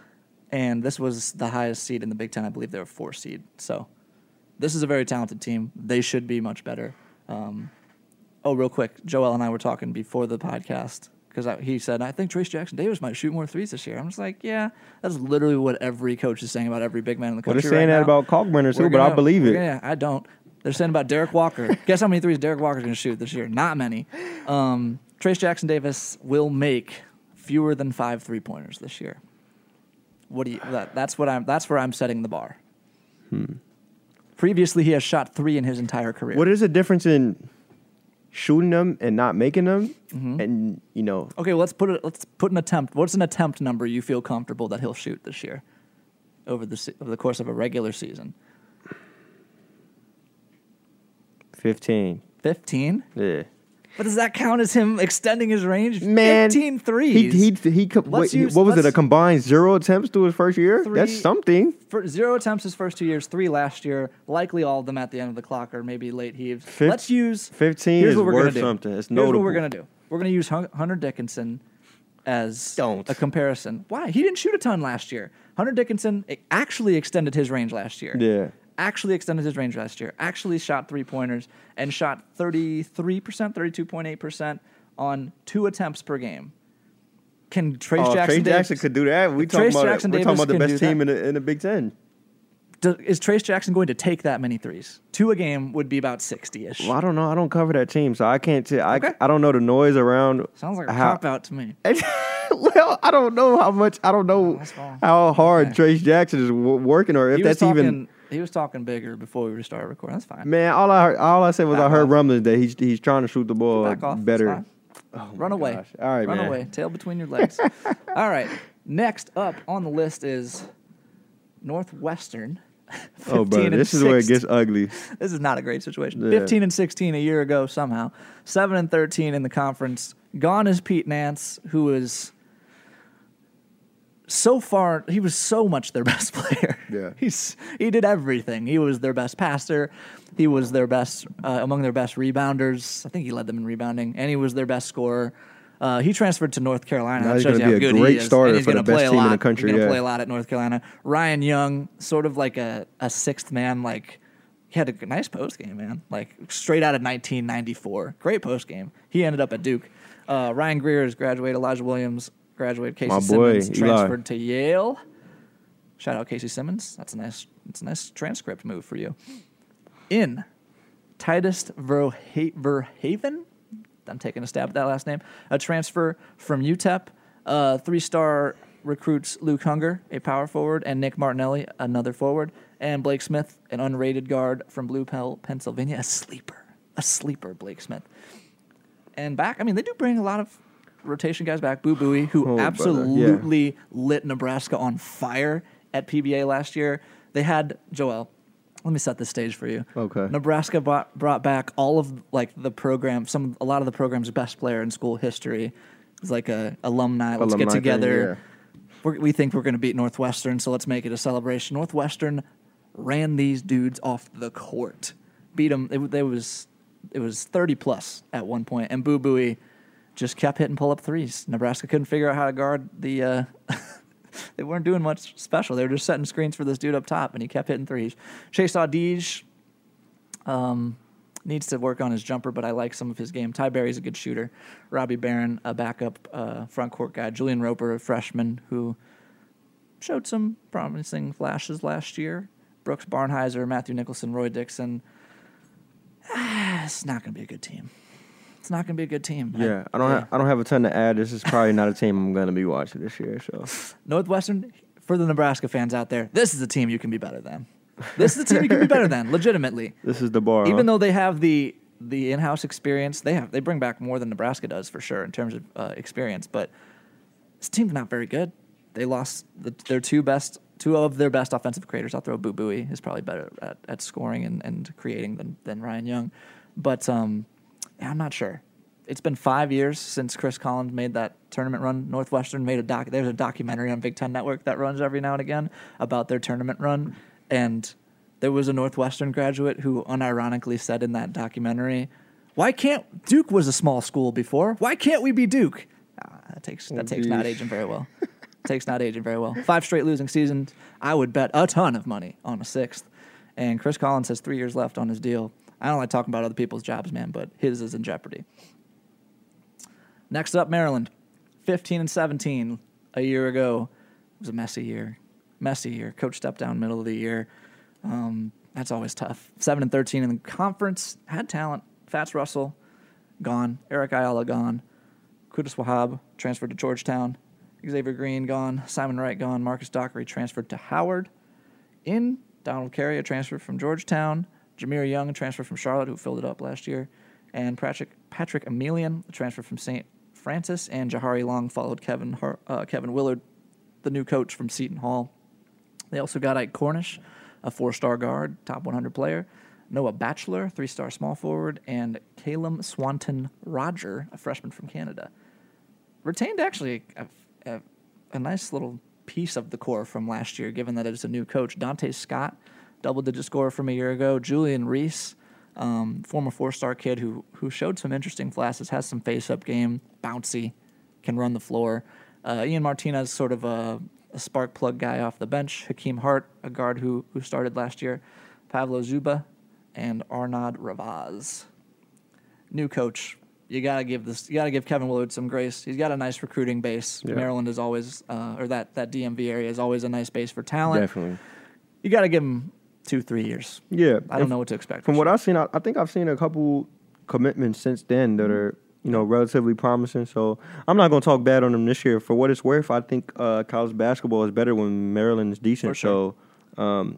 and this was the highest seed in the Big Ten. I believe they were four seed. So this is a very talented team. They should be much better. Um, oh, real quick, Joel and I were talking before the podcast because he said I think Trayce Jackson Davis might shoot more threes this year. I'm just like, yeah, that's literally what every coach is saying about every big man in the Well, country. they're saying right that now. about Kalkbrenner too, but I believe it. gonna- I don't. They're saying about Derek Walker. Guess how many threes Derek Walker's going to shoot this year? Not many. Um, Trayce Jackson Davis will make fewer than five three pointers this year. What do you? That, that's what I'm. That's where I'm setting the bar. Previously, he has shot three in his entire career. What is the difference in shooting them and not making them? Mm-hmm. And you know, Okay, well, let's put it. Let's put an attempt. What's an attempt number you feel comfortable that he'll shoot this year, over the se- over the course of a regular season? fifteen. Fifteen. Yeah. But does that count as him extending his range? Man, 15 threes. He he he. Let's wait, use- what was it? A combined zero attempts to his first year. That's something. For zero attempts his first two years, three last year, likely all of them at the end of the clock or maybe late heaves. Fif- Let's use 15 here's is what we're worth gonna do. something. It's Here's what we're gonna do. We're gonna use Hunter Dickinson as Don't. a comparison. Why? He didn't shoot a ton last year. Hunter Dickinson actually extended his range last year. Yeah. Actually extended his range last year. Actually shot three pointers and shot 33%, 32.8% on two attempts per game. Can Trayce Oh, Jackson, Trey Jackson could do that. We talking about, Jackson we're talking about the best team in the in the Big Ten. do- is Trayce Jackson going to take that many threes? Two a game would be about 60 ish. Well, I don't know. I don't cover that team, so I can't. T- I Okay. I don't know the noise around. Sounds like a how- cop out to me. well, I don't know how much. I don't know fine. how hard Okay. Trayce Jackson is w- working, or if that's talking. even. He was talking bigger before we started recording. That's fine. Man, all I heard, all I said was Back I heard off. rumblings that he's he's trying to shoot the ball Back off. Better. Oh Run away. gosh. All right, Run man. away. Tail between your legs. All right. Next up on the list is Northwestern. Oh, 15 brother, and this is where it 16. gets ugly. This is not a great situation. Yeah. 15 and 16 a year ago somehow. 7 and 13 in the conference. Gone is Pete Nance, who is so far he was so much their best player. Yeah. He's he did everything. He was their best passer. He was their best uh, among their best rebounders. I think he led them in rebounding and he was their best scorer. Uh, he transferred to North Carolina. Now That he's shows gonna you be how a good great he is. starter and he's gonna best play a team in lot. the country, He's gonna yeah. play a lot at North Carolina. Ryan Young, sort of like a, a sixth man, like he had a nice post game, man. Like straight out of 1994. Great post game. He ended up at Duke. Uh, Ryan Greer has graduated. Elijah Williams graduated. Casey My boy, Simmons Eli. transferred to Yale. Shout out Casey Simmons. That's a nice. That's a nice transcript move for you. In Titus Verha- Verhaven. I'm taking a stab at that last name. A transfer from UTEP. Uh, three-star recruits Luke Hunger, a power forward, and Nick Martinelli, another forward, and Blake Smith, an unrated guard from Blue Bell, Pennsylvania, a sleeper, a sleeper, Blake Smith. And back, I mean, they do bring a lot of rotation guys back. Boo Buie, who Oh, brother, yeah. absolutely lit Nebraska on fire at PBA last year. They had Joel. Let me set the stage for you. Okay. Nebraska brought, brought back all of like the program, some a lot of the program's best player in school history. It's like a alumni. Let's Alumni get together. We're, we think we're going to beat Northwestern, so let's make it a celebration. Northwestern ran these dudes off the court, beat them. It, it was it was thirty plus at one point, and Boo Buie just kept hitting pull up threes. Nebraska couldn't figure out how to guard the. Uh, they weren't doing much special. They were just setting screens for this dude up top, and he kept hitting threes. Chase Audige um, needs to work on his jumper, but I like some of his game. Ty Berry's a good shooter. Robbie Beran, a backup uh, front court guy. Julian Roper, a freshman who showed some promising flashes last year. Brooks Barnhizer, Matthew Nicholson, Roy Dixon. Ah, it's not going to be a good team. It's not going to be a good team. Yeah, I don't. yeah. Ha- I don't have a ton to add. This is probably not a team I'm going to be watching this year. So Northwestern, for the Nebraska fans out there, this is a team you can be better than. This is a team you can be better than, legitimately. this is the bar. Even huh? though they have the the in-house experience, they have they bring back more than Nebraska does for sure in terms of uh, experience. But this team's not very good. They lost the, their two best, two of their best offensive creators. I'll throw Boo Buie is probably better at, at scoring and, and creating than than Ryan Young. But um, I'm not sure. It's been five years since Chris Collins made that tournament run. Northwestern made a doc. There's a documentary on Big Ten Network that runs every now and again about their tournament run, and there was a Northwestern graduate who unironically said in that documentary, "Why can't Duke was a small school before? Why can't we be Duke?" Ah, that takes that Oh, takes not aging very well. takes not aging very well. Five straight losing seasons. I would bet a ton of money on a sixth. And Chris Collins has three years left on his deal. I don't like talking about other people's jobs, man, but his is in jeopardy. Next up, Maryland, 15 and 17 a year ago. It was a messy year. Messy year. Coach stepped down middle of the year. Um, that's always tough. 7 and 13 in the conference. Had talent. Fats Russell, gone. Eric Ayala, gone. Qudus Wahab transferred to Georgetown. Xavier Green, gone. Simon Wright, gone. Marcus Dockery transferred to Howard. In Donald Carey, a transfer from Georgetown. Jahmir Young, a transfer from Charlotte, who filled it up last year. And Patrick, Patrick Emilien, a transfer from St. Francis. And Jahari Long followed Kevin, uh, Kevin Willard, the new coach from Seton Hall. They also got Ike Cornish, a four star guard, top 100 player. Noah Batchelor, three star small forward, and Caelum Swanton Rodger, a freshman from Canada. Retained actually a, a, a nice little piece of the core from last year, given that it's a new coach. Dante Scott, double digit scorer from a year ago. Julian Reese, um, former four star kid who, who showed some interesting flashes, has some face up game, bouncy, can run the floor. Uh, Ian Martinez, sort of a, a, spark plug guy off the bench. Hakim Hart, a guard who, who started last year. Pavlo Dziuba, and Arnaud Revaz. New coach. You gotta give this. You gotta give Kevin Willard some grace. He's got a nice recruiting base. Yeah. Maryland is always, uh, or that that DMV area is always a nice base for talent. Definitely. You gotta give him two, three years. Yeah. I don't know what to expect. From what. I've seen, I, I think I've seen a couple commitments since then that are you know relatively promising. So I'm not going to talk bad on them this year. For what it's worth, I think uh, college basketball is better when Maryland is decent. Sure. So um,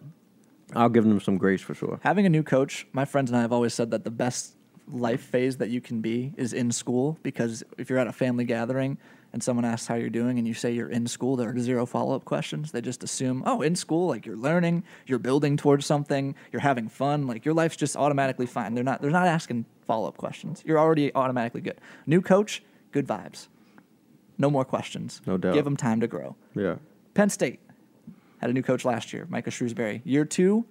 I'll give them some grace for sure. having a new coach, my friends and I have always said that the best life phase that you can be is in school because if you're at a family gathering and someone asks how you're doing and you say you're in school, there are zero follow up questions. They just assume, oh, in school, like you're learning, you're building towards something, you're having fun, like your life's just automatically fine. They're not they're not asking follow up questions. You're already automatically good. New coach, good vibes. No more questions. No doubt. Give them time to grow. Yeah. Penn State had a new coach last year, Micah Shrewsberry. Year two,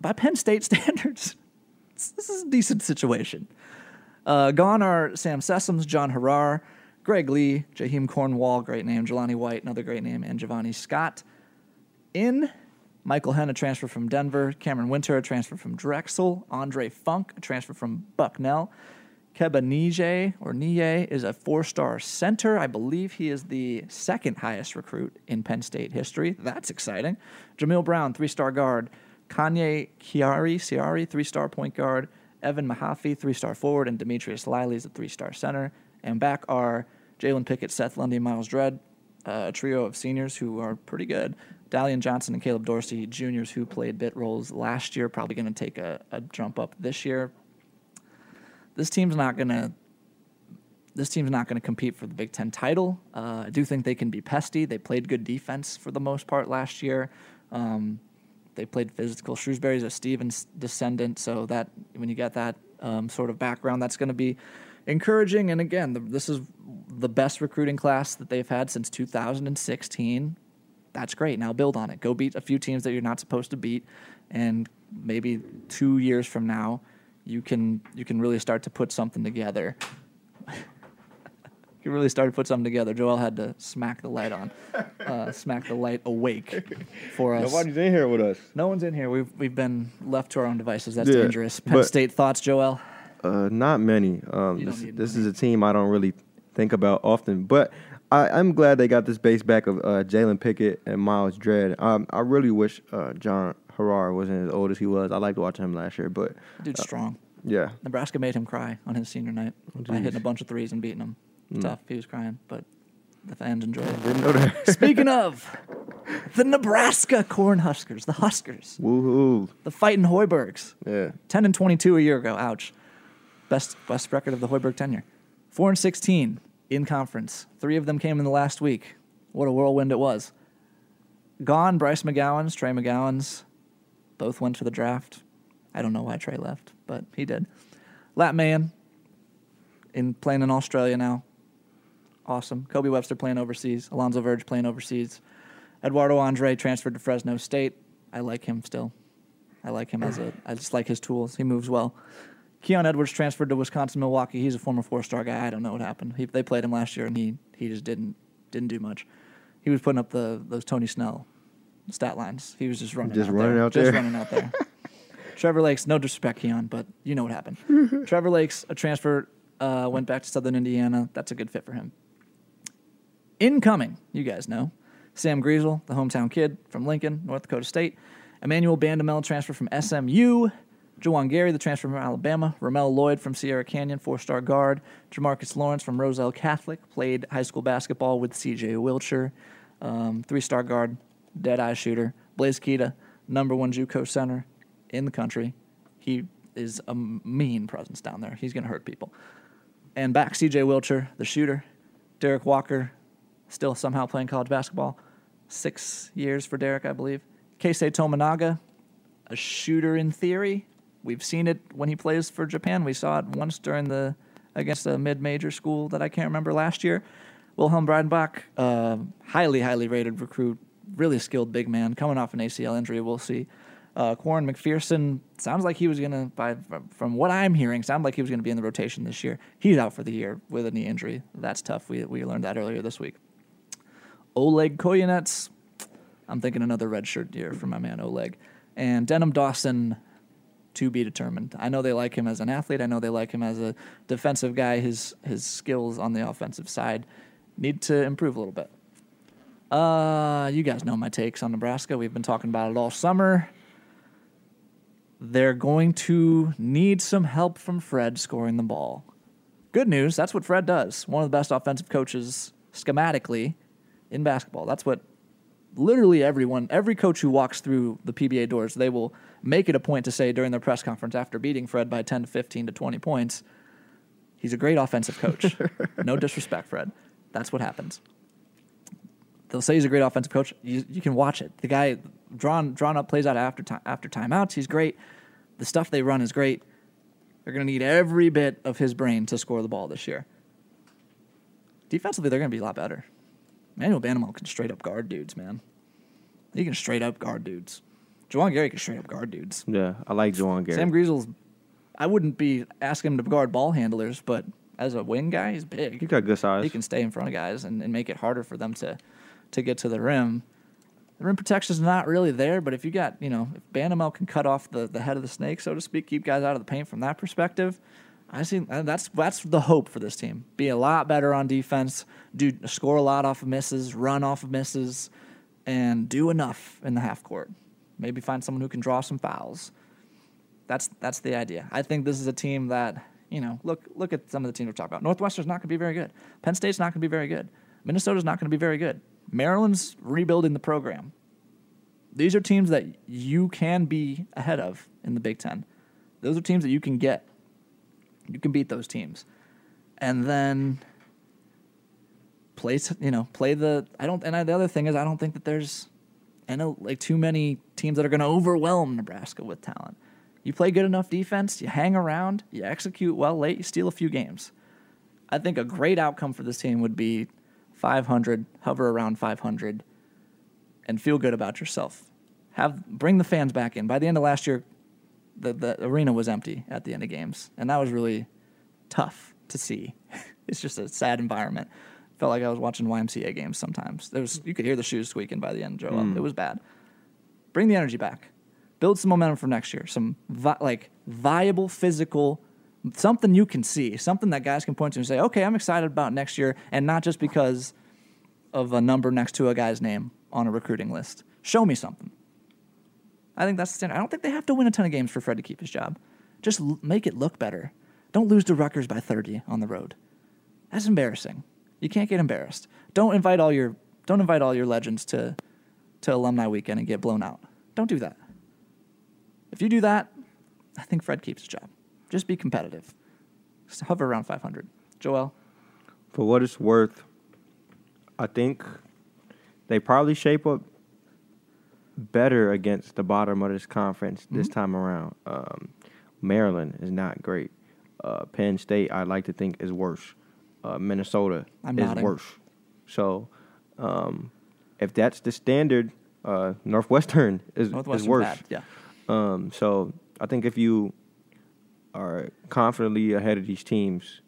by Penn State standards, this is a decent situation. Uh, gone are Sam Sessoms, John Harrar, Greg Lee, Jaheam Cornwall, great name, Jalanni White, another great name, and Giovanni Scott. In Michael Henn, a transfer from Denver, Camren Wynter, a transfer from Drexel, Andre Funk, a transfer from Bucknell. Kebba Njie, or Nije, is a four star center. I believe he is the second highest recruit in Penn State history. That's exciting. Jameel Brown, three star guard. Kanye Chiari, Ciari, three star point guard. Evan Mahaffey, three star forward. And Demetrius Lilley is a three star center. And back are Jalen Pickett, Seth Lundy, Myles Dread, a trio of seniors who are pretty good. Dallion Johnson and Caleb Dorsey, juniors who played bit roles last year, probably going to take a, a jump up this year this team's not gonna this team's not going to compete for the Big Ten title. Uh, I do think they can be pesty. They played good defense for the most part last year. Um, they played physical. Shrewsberry's a Stevens descendant, so that when you get that um, sort of background, that's going to be encouraging. And again, the, this is the best recruiting class that they've had since 2016. That's great. Now build on it. Go beat a few teams that you're not supposed to beat, and maybe two years from now, you can you can really start to put something together. you can really start to put something together. Joel had to smack the light on, uh, smack the light awake for us. Nobody's in here with us. No one's in here. We've we've been left to our own devices. That's Yeah, dangerous. Penn but- State thoughts, Joel. Uh, not many. Um, this this is a team I don't really think about often, but I, I'm glad they got this base back of uh, Jalen Pickett and Myles Dread. Um, I really wish uh, John Harrar wasn't as old as he was. I liked watching him last year, but Dude's strong. yeah, Nebraska made him cry on his senior night by hitting a bunch of threes and beating him. Tough. He was crying, but the fans enjoyed it. didn't know that. Speaking of the Nebraska Cornhuskers, the Huskers, Woohoo! the fighting Hoibergs. Yeah, 10 and 22 a year ago. Ouch. Best best record of the Hoiberg tenure. 4 and 16 in conference. Three of them came in the last week. What a whirlwind it was. Gone, Bryce McGowens, Trey McGowens. Both went to the draft. I don't know why Trey left, but he did. Lat Mayen in playing in Australia now. Awesome. Kobe Webster playing overseas. Alonzo Verge playing overseas. Eduardo Andre transferred to Fresno State. I like him still. I like him as a. I just like his tools. He moves well. Keon Edwards transferred to Wisconsin Milwaukee. He's a former four-star guy. I don't know what happened. He, they played him last year, and he he just didn't didn't do much. He was putting up the those Tony Snell stat lines. He was just running Just out running there. out just running out there. Trevor Lakes, no disrespect, Keon, but you know what happened. Trevor Lakes, a transfer, uh, went back to Southern Indiana. That's a good fit for him. Incoming, you guys know. Sam Griesel, the hometown kid from Lincoln, North Dakota State. Emmanuel Bandoumel, transfer from SMU. Juwan Gary, the transfer from Alabama. Ramel Lloyd from Sierra Canyon, four star guard. Jamarcus Lawrence from Roselle Catholic, played high school basketball with CJ Wilcher. Um, three star guard, dead eye shooter. Blaise Keita, number one Juco center in the country. He is a mean presence down there. He's going to hurt people. And back CJ Wilcher, the shooter. Derek Walker, still somehow playing college basketball. Six years for Derek, I believe. Keisei Tominaga, a shooter in theory. We've seen it when he plays for Japan. We saw it once during the against a mid-major school that I can't remember last year. Wilhelm Breidenbach, uh, highly, highly rated recruit, really skilled big man, coming off an ACL injury. We'll see. Uh, McPherson sounds like he was gonna, by from what I'm hearing, sounds like he was gonna be in the rotation this year. He's out for the year with a knee injury. That's tough. We we learned that earlier this week. Oleg Kojenets, I'm thinking another redshirt year for my man Oleg, and Denim Dawson, to be determined. I know they like him as an athlete. I know they like him as a defensive guy. His his skills on the offensive side need to improve a little bit. Uh, you guys know my takes on Nebraska. We've been talking about it all summer. They're going to need some help from Fred scoring the ball. Good news, that's what Fred does. One of the best offensive coaches schematically in basketball. That's what literally everyone, every coach who walks through the PBA doors, they will make it a point to say during their press conference after beating Fred by 10 to 15 to 20 points, he's a great offensive coach. no disrespect, Fred. That's what happens. They'll say he's a great offensive coach. You, you can watch it. The guy drawn drawn up plays out after time, after timeouts. He's great. The stuff they run is great. They're going to need every bit of his brain to score the ball this year. Defensively, they're going to be a lot better. Manuel Bandoumel can straight up guard dudes, man. He can straight up guard dudes. Juwan Gary can straight up guard dudes. Yeah, I like Juwan Gary. Sam Griesel's, I wouldn't be asking him to guard ball handlers, but as a wing guy, he's big. he got good size. He can stay in front of guys and, and make it harder for them to, to get to the rim. The rim protection is not really there, but if you got, you know, if Bandoumel can cut off the, the head of the snake, so to speak, keep guys out of the paint from that perspective, I see uh, that's that's the hope for this team. Be a lot better on defense, do score a lot off of misses, run off of misses, and do enough in the half court. Maybe find someone who can draw some fouls. That's that's the idea. I think this is a team that you know look look at some of the teams we're talking about. Northwestern's not going to be very good. Penn State's not going to be very good. Minnesota's not going to be very good. Maryland's rebuilding the program. These are teams that you can be ahead of in the Big Ten. Those are teams that you can get. You can beat those teams, and then play. You know, play the. I don't. And I, the other thing is, I don't think that there's, know like too many teams that are going to overwhelm Nebraska with talent. You play good enough defense, you hang around, you execute well late, you steal a few games. I think a great outcome for this team would be 500, hover around 500, and feel good about yourself. Have bring the fans back in. By the end of last year, the the arena was empty at the end of games, and that was really tough to see. it's just a sad environment. Felt like I was watching YMCA games sometimes. There was you could hear the shoes squeaking by the end, Joel. Mm. It was bad. Bring the energy back. Build some momentum for next year. Some vi- like viable physical something you can see, something that guys can point to and say, "Okay, I'm excited about next year," and not just because of a number next to a guy's name on a recruiting list. Show me something. I think that's the standard. I don't think they have to win a ton of games for Fred to keep his job. Just l- make it look better. Don't lose to Rutgers by 30 on the road. That's embarrassing. You can't get embarrassed. Don't invite all your don't invite all your legends to to alumni weekend and get blown out. Don't do that. If you do that, I think Fred keeps his job. Just be competitive. Just hover around 500. Joel, For what it's worth, I think they probably shape up better against the bottom of this conference this Mhm. time around. Um, Maryland is not great. Uh, Penn State, I like to think, is worse. Uh, Minnesota I'm is nodding. worse. So, um, if that's the standard, uh, Northwestern is, is worse. bad. Yeah. Um, so I think if you are confidently ahead of these teams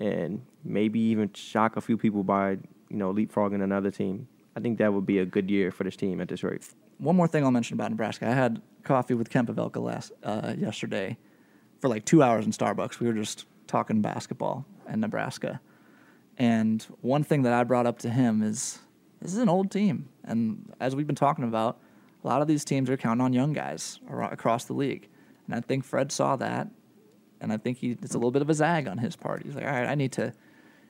and maybe even shock a few people by, you know, leapfrogging another team, I think that would be a good year for this team at this rate. One more thing I'll mention about Nebraska. I had coffee with Kemp Pavelka last uh, yesterday for like two hours in Starbucks. We were just talking basketball and Nebraska. And one thing that I brought up to him is this is an old team. And as we've been talking about, a lot of these teams are counting on young guys across the league. And I think Fred saw that. And I think he it's a little bit of a zag on his part. He's like, all right, I need to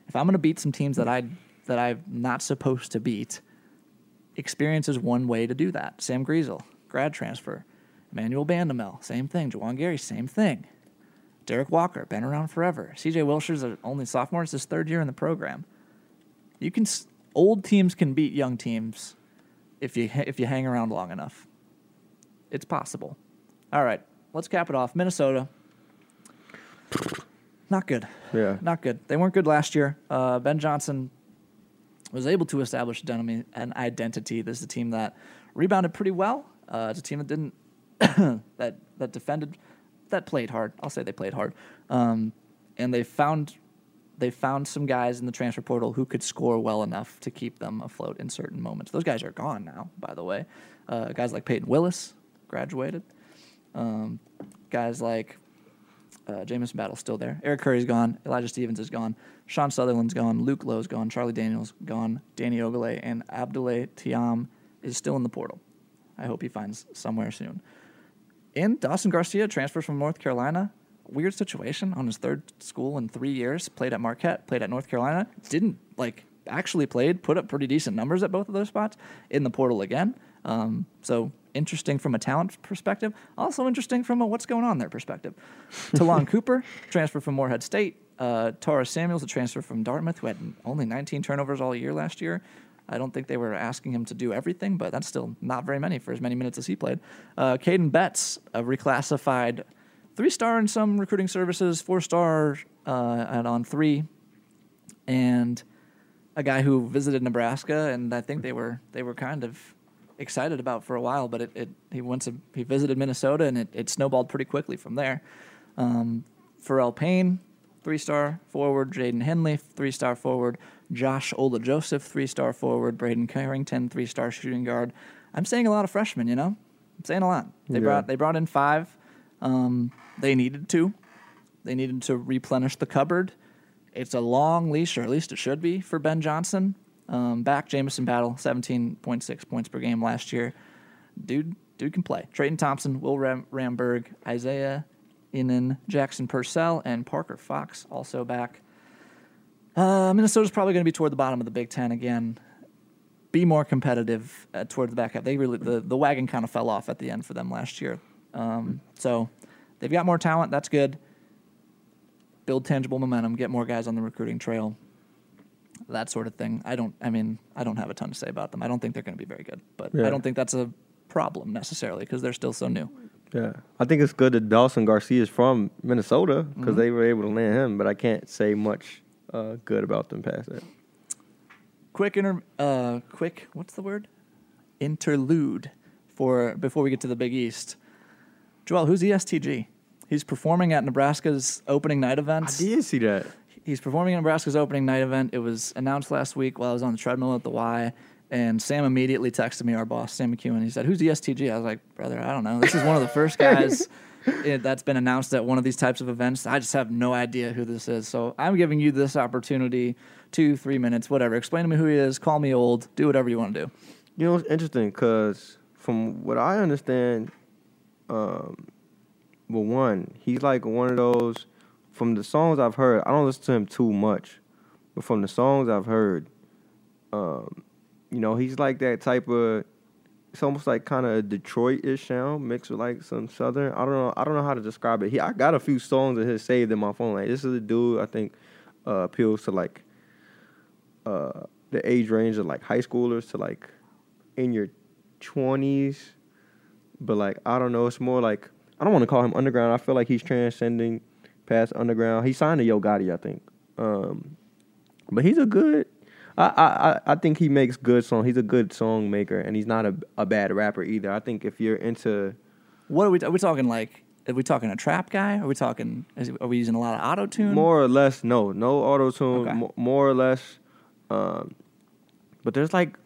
if I'm gonna beat some teams that I that I'm not supposed to beat, experience is one way to do that. Sam Griesel, grad transfer. Emmanuel Bandoumel, same thing. Juwan Gary, same thing. Derek Walker, been around forever. CJ Wilcher's only sophomore. It's his third year in the program. You can old teams can beat young teams if you if you hang around long enough. It's possible. All right, let's cap it off. Minnesota. Not good. Yeah. Not good. They weren't good last year. Uh, ben Johnson was able to establish an identity. This is a team that rebounded pretty well. Uh, it's a team that didn't that that defended that played hard. I'll say they played hard, um, and they found they found some guys in the transfer portal who could score well enough to keep them afloat in certain moments. Those guys are gone now, by the way. Uh, guys like Payton Willis graduated. Um, guys like uh, Battle's still there. Eric Curry's gone. Elijah Stevens is gone. Sean Sutherland's gone. Luke Lowe's gone. Charlie Daniels gone. Danny Ogele and Abdoulaye Thiam is still in the portal. I hope he finds somewhere soon. And Dawson Garcia transfers from North Carolina. Weird situation on his third school in three years. Played at Marquette. Played at North Carolina. Didn't like actually played. Put up pretty decent numbers at both of those spots. In the portal again. Um, so interesting from a talent perspective. Also interesting from a what's going on there perspective. Ta'Lon Cooper, transfer from Morehead State. Uh, Taurus Samuels, a transfer from Dartmouth, who had only 19 turnovers all year last year. I don't think they were asking him to do everything, but that's still not very many for as many minutes as he played. Uh, Caden Betts, a reclassified three star in some recruiting services, four star uh, at on three, and a guy who visited Nebraska, and I think they were they were kind of excited about for a while, but it, it he went to he visited Minnesota and it, it snowballed pretty quickly from there. Um, Pharrell Payne, three star forward. Jaden Henley, three star forward. Josh Ola Joseph, three star forward. Braden Carrington, three star shooting guard. I'm saying a lot of freshmen, you know? I'm saying a lot. They Yeah. brought they brought in five. Um, they needed to. They needed to replenish the cupboard. It's a long leash, or at least it should be, for Ben Johnson. Um, back Jamison Battle, 17.6 points per game last year. Dude, dude can play. Treyton Thompson, Will Ram- Ramberg, Isaiah Ihnen, Jackson Purcell, and Parker Fox also back. Uh, Minnesota's probably going to be toward the bottom of the Big Ten again. Be more competitive uh, toward the back half. They really the, the wagon kind of fell off at the end for them last year. Um, so they've got more talent. That's good. Build tangible momentum. Get more guys on the recruiting trail. That sort of thing. I don't. I mean, I don't have a ton to say about them. I don't think they're going to be very good, but I don't think that's a problem necessarily because they're still so new. Yeah, I think it's good that Dawson Garcia is from Minnesota because Mm-hmm. they were able to land him, but I can't say much uh, good about them past that. quick inter uh quick what's the word interlude for before we get to the big east joel who's EST Gee he's performing at nebraska's opening night I event did see that. He's performing at nebraska's opening night event it was announced last week while i was on the treadmill at the y and sam immediately texted me our boss sam mcEwen he said who's EST Gee i was like brother i don't know this is one of the first guys it, that's been announced at one of these types of events. I just have no idea who this is. So I'm giving you this opportunity, two, three minutes, whatever. Explain to me who he is. Call me old. Do whatever you want to do. You know, it's interesting because from what I understand, um, well, one, he's like one of those. From the songs I've heard, I don't listen to him too much, but from the songs I've heard, um, you know, he's like that type of. It's almost like kind of Detroit-ish sound mixed with like some southern. I don't know. I don't know how to describe it. He, I got a few songs of his saved in my phone. Like this is a dude I think uh, appeals to like uh, the age range of like high schoolers to like in your twenties, but like I don't know. It's more like I don't want to call him underground. I feel like he's transcending past underground. He signed to Yo Gotti, I think. Um, but he's a good. I, I I- think he makes good song. He's a good song maker, and he's not a a bad rapper either. I think if you're into What are we? Are we talking like? Are we talking a trap guy? Are we talking? Is, are we using a lot of auto tune? more or less, no, no auto tune, Okay. mo- more or less. Um, but there's like,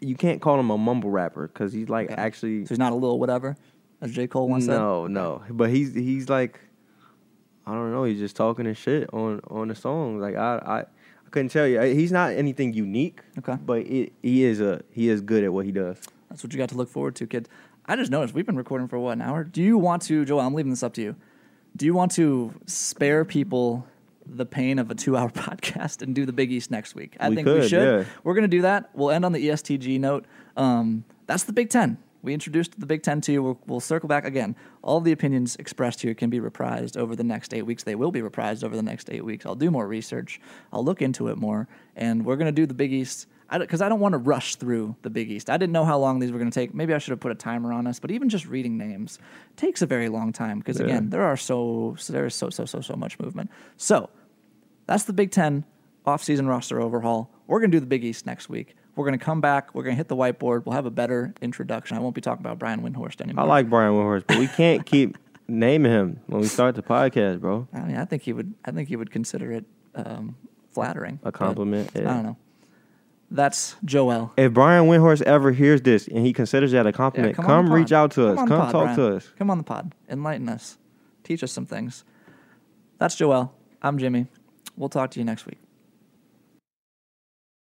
you can't call him a mumble rapper because he's like Okay. actually So he's not a little whatever, as J Cole once said. No, no. But he's he's like I don't know, he's just talking his shit on on the songs. Like I I, I couldn't tell you. He's not anything unique. Okay. But it, he is a he is good at what he does. That's what you got to look forward to, kid. I just noticed we've been recording for what an hour. Do you want to, Joel? I'm leaving this up to you. Do you want to spare people the pain of a two-hour podcast and do the Big East next week? I We think we could, should. yeah. We're gonna do that. We'll end on the EST Gee note. Um, that's the Big Ten. We introduced the Big Ten to you. We'll, we'll circle back again. All the opinions expressed here can be reprised over the next eight weeks. They will be reprised over the next eight weeks. I'll do more research. I'll look into it more, and we're gonna do the Big East. because I, don't want to rush through the Big East. I didn't know how long these were going to take. Maybe I should have put a timer on us. But even just reading names takes a very long time because Yeah. again, there are so there is so so so so much movement. So that's the Big Ten off-season roster overhaul. We're going to do the Big East next week. We're going to come back. We're going to hit the whiteboard. We'll have a better introduction. I won't be talking about Brian Windhorst anymore. I like Brian Windhorst, but we can't keep naming him when we start the podcast, bro. I mean, I think he would. I think he would consider it um, flattering. A compliment. I don't know. That's Joel. If Brian Windhorst ever hears this and he considers that a Yeah, compliment, come come, reach out to us. on Come, pod, talk Brian. to us. Come on the pod. Enlighten us. Teach us some things. That's Joel. I'm Jimmy. We'll talk to you next week.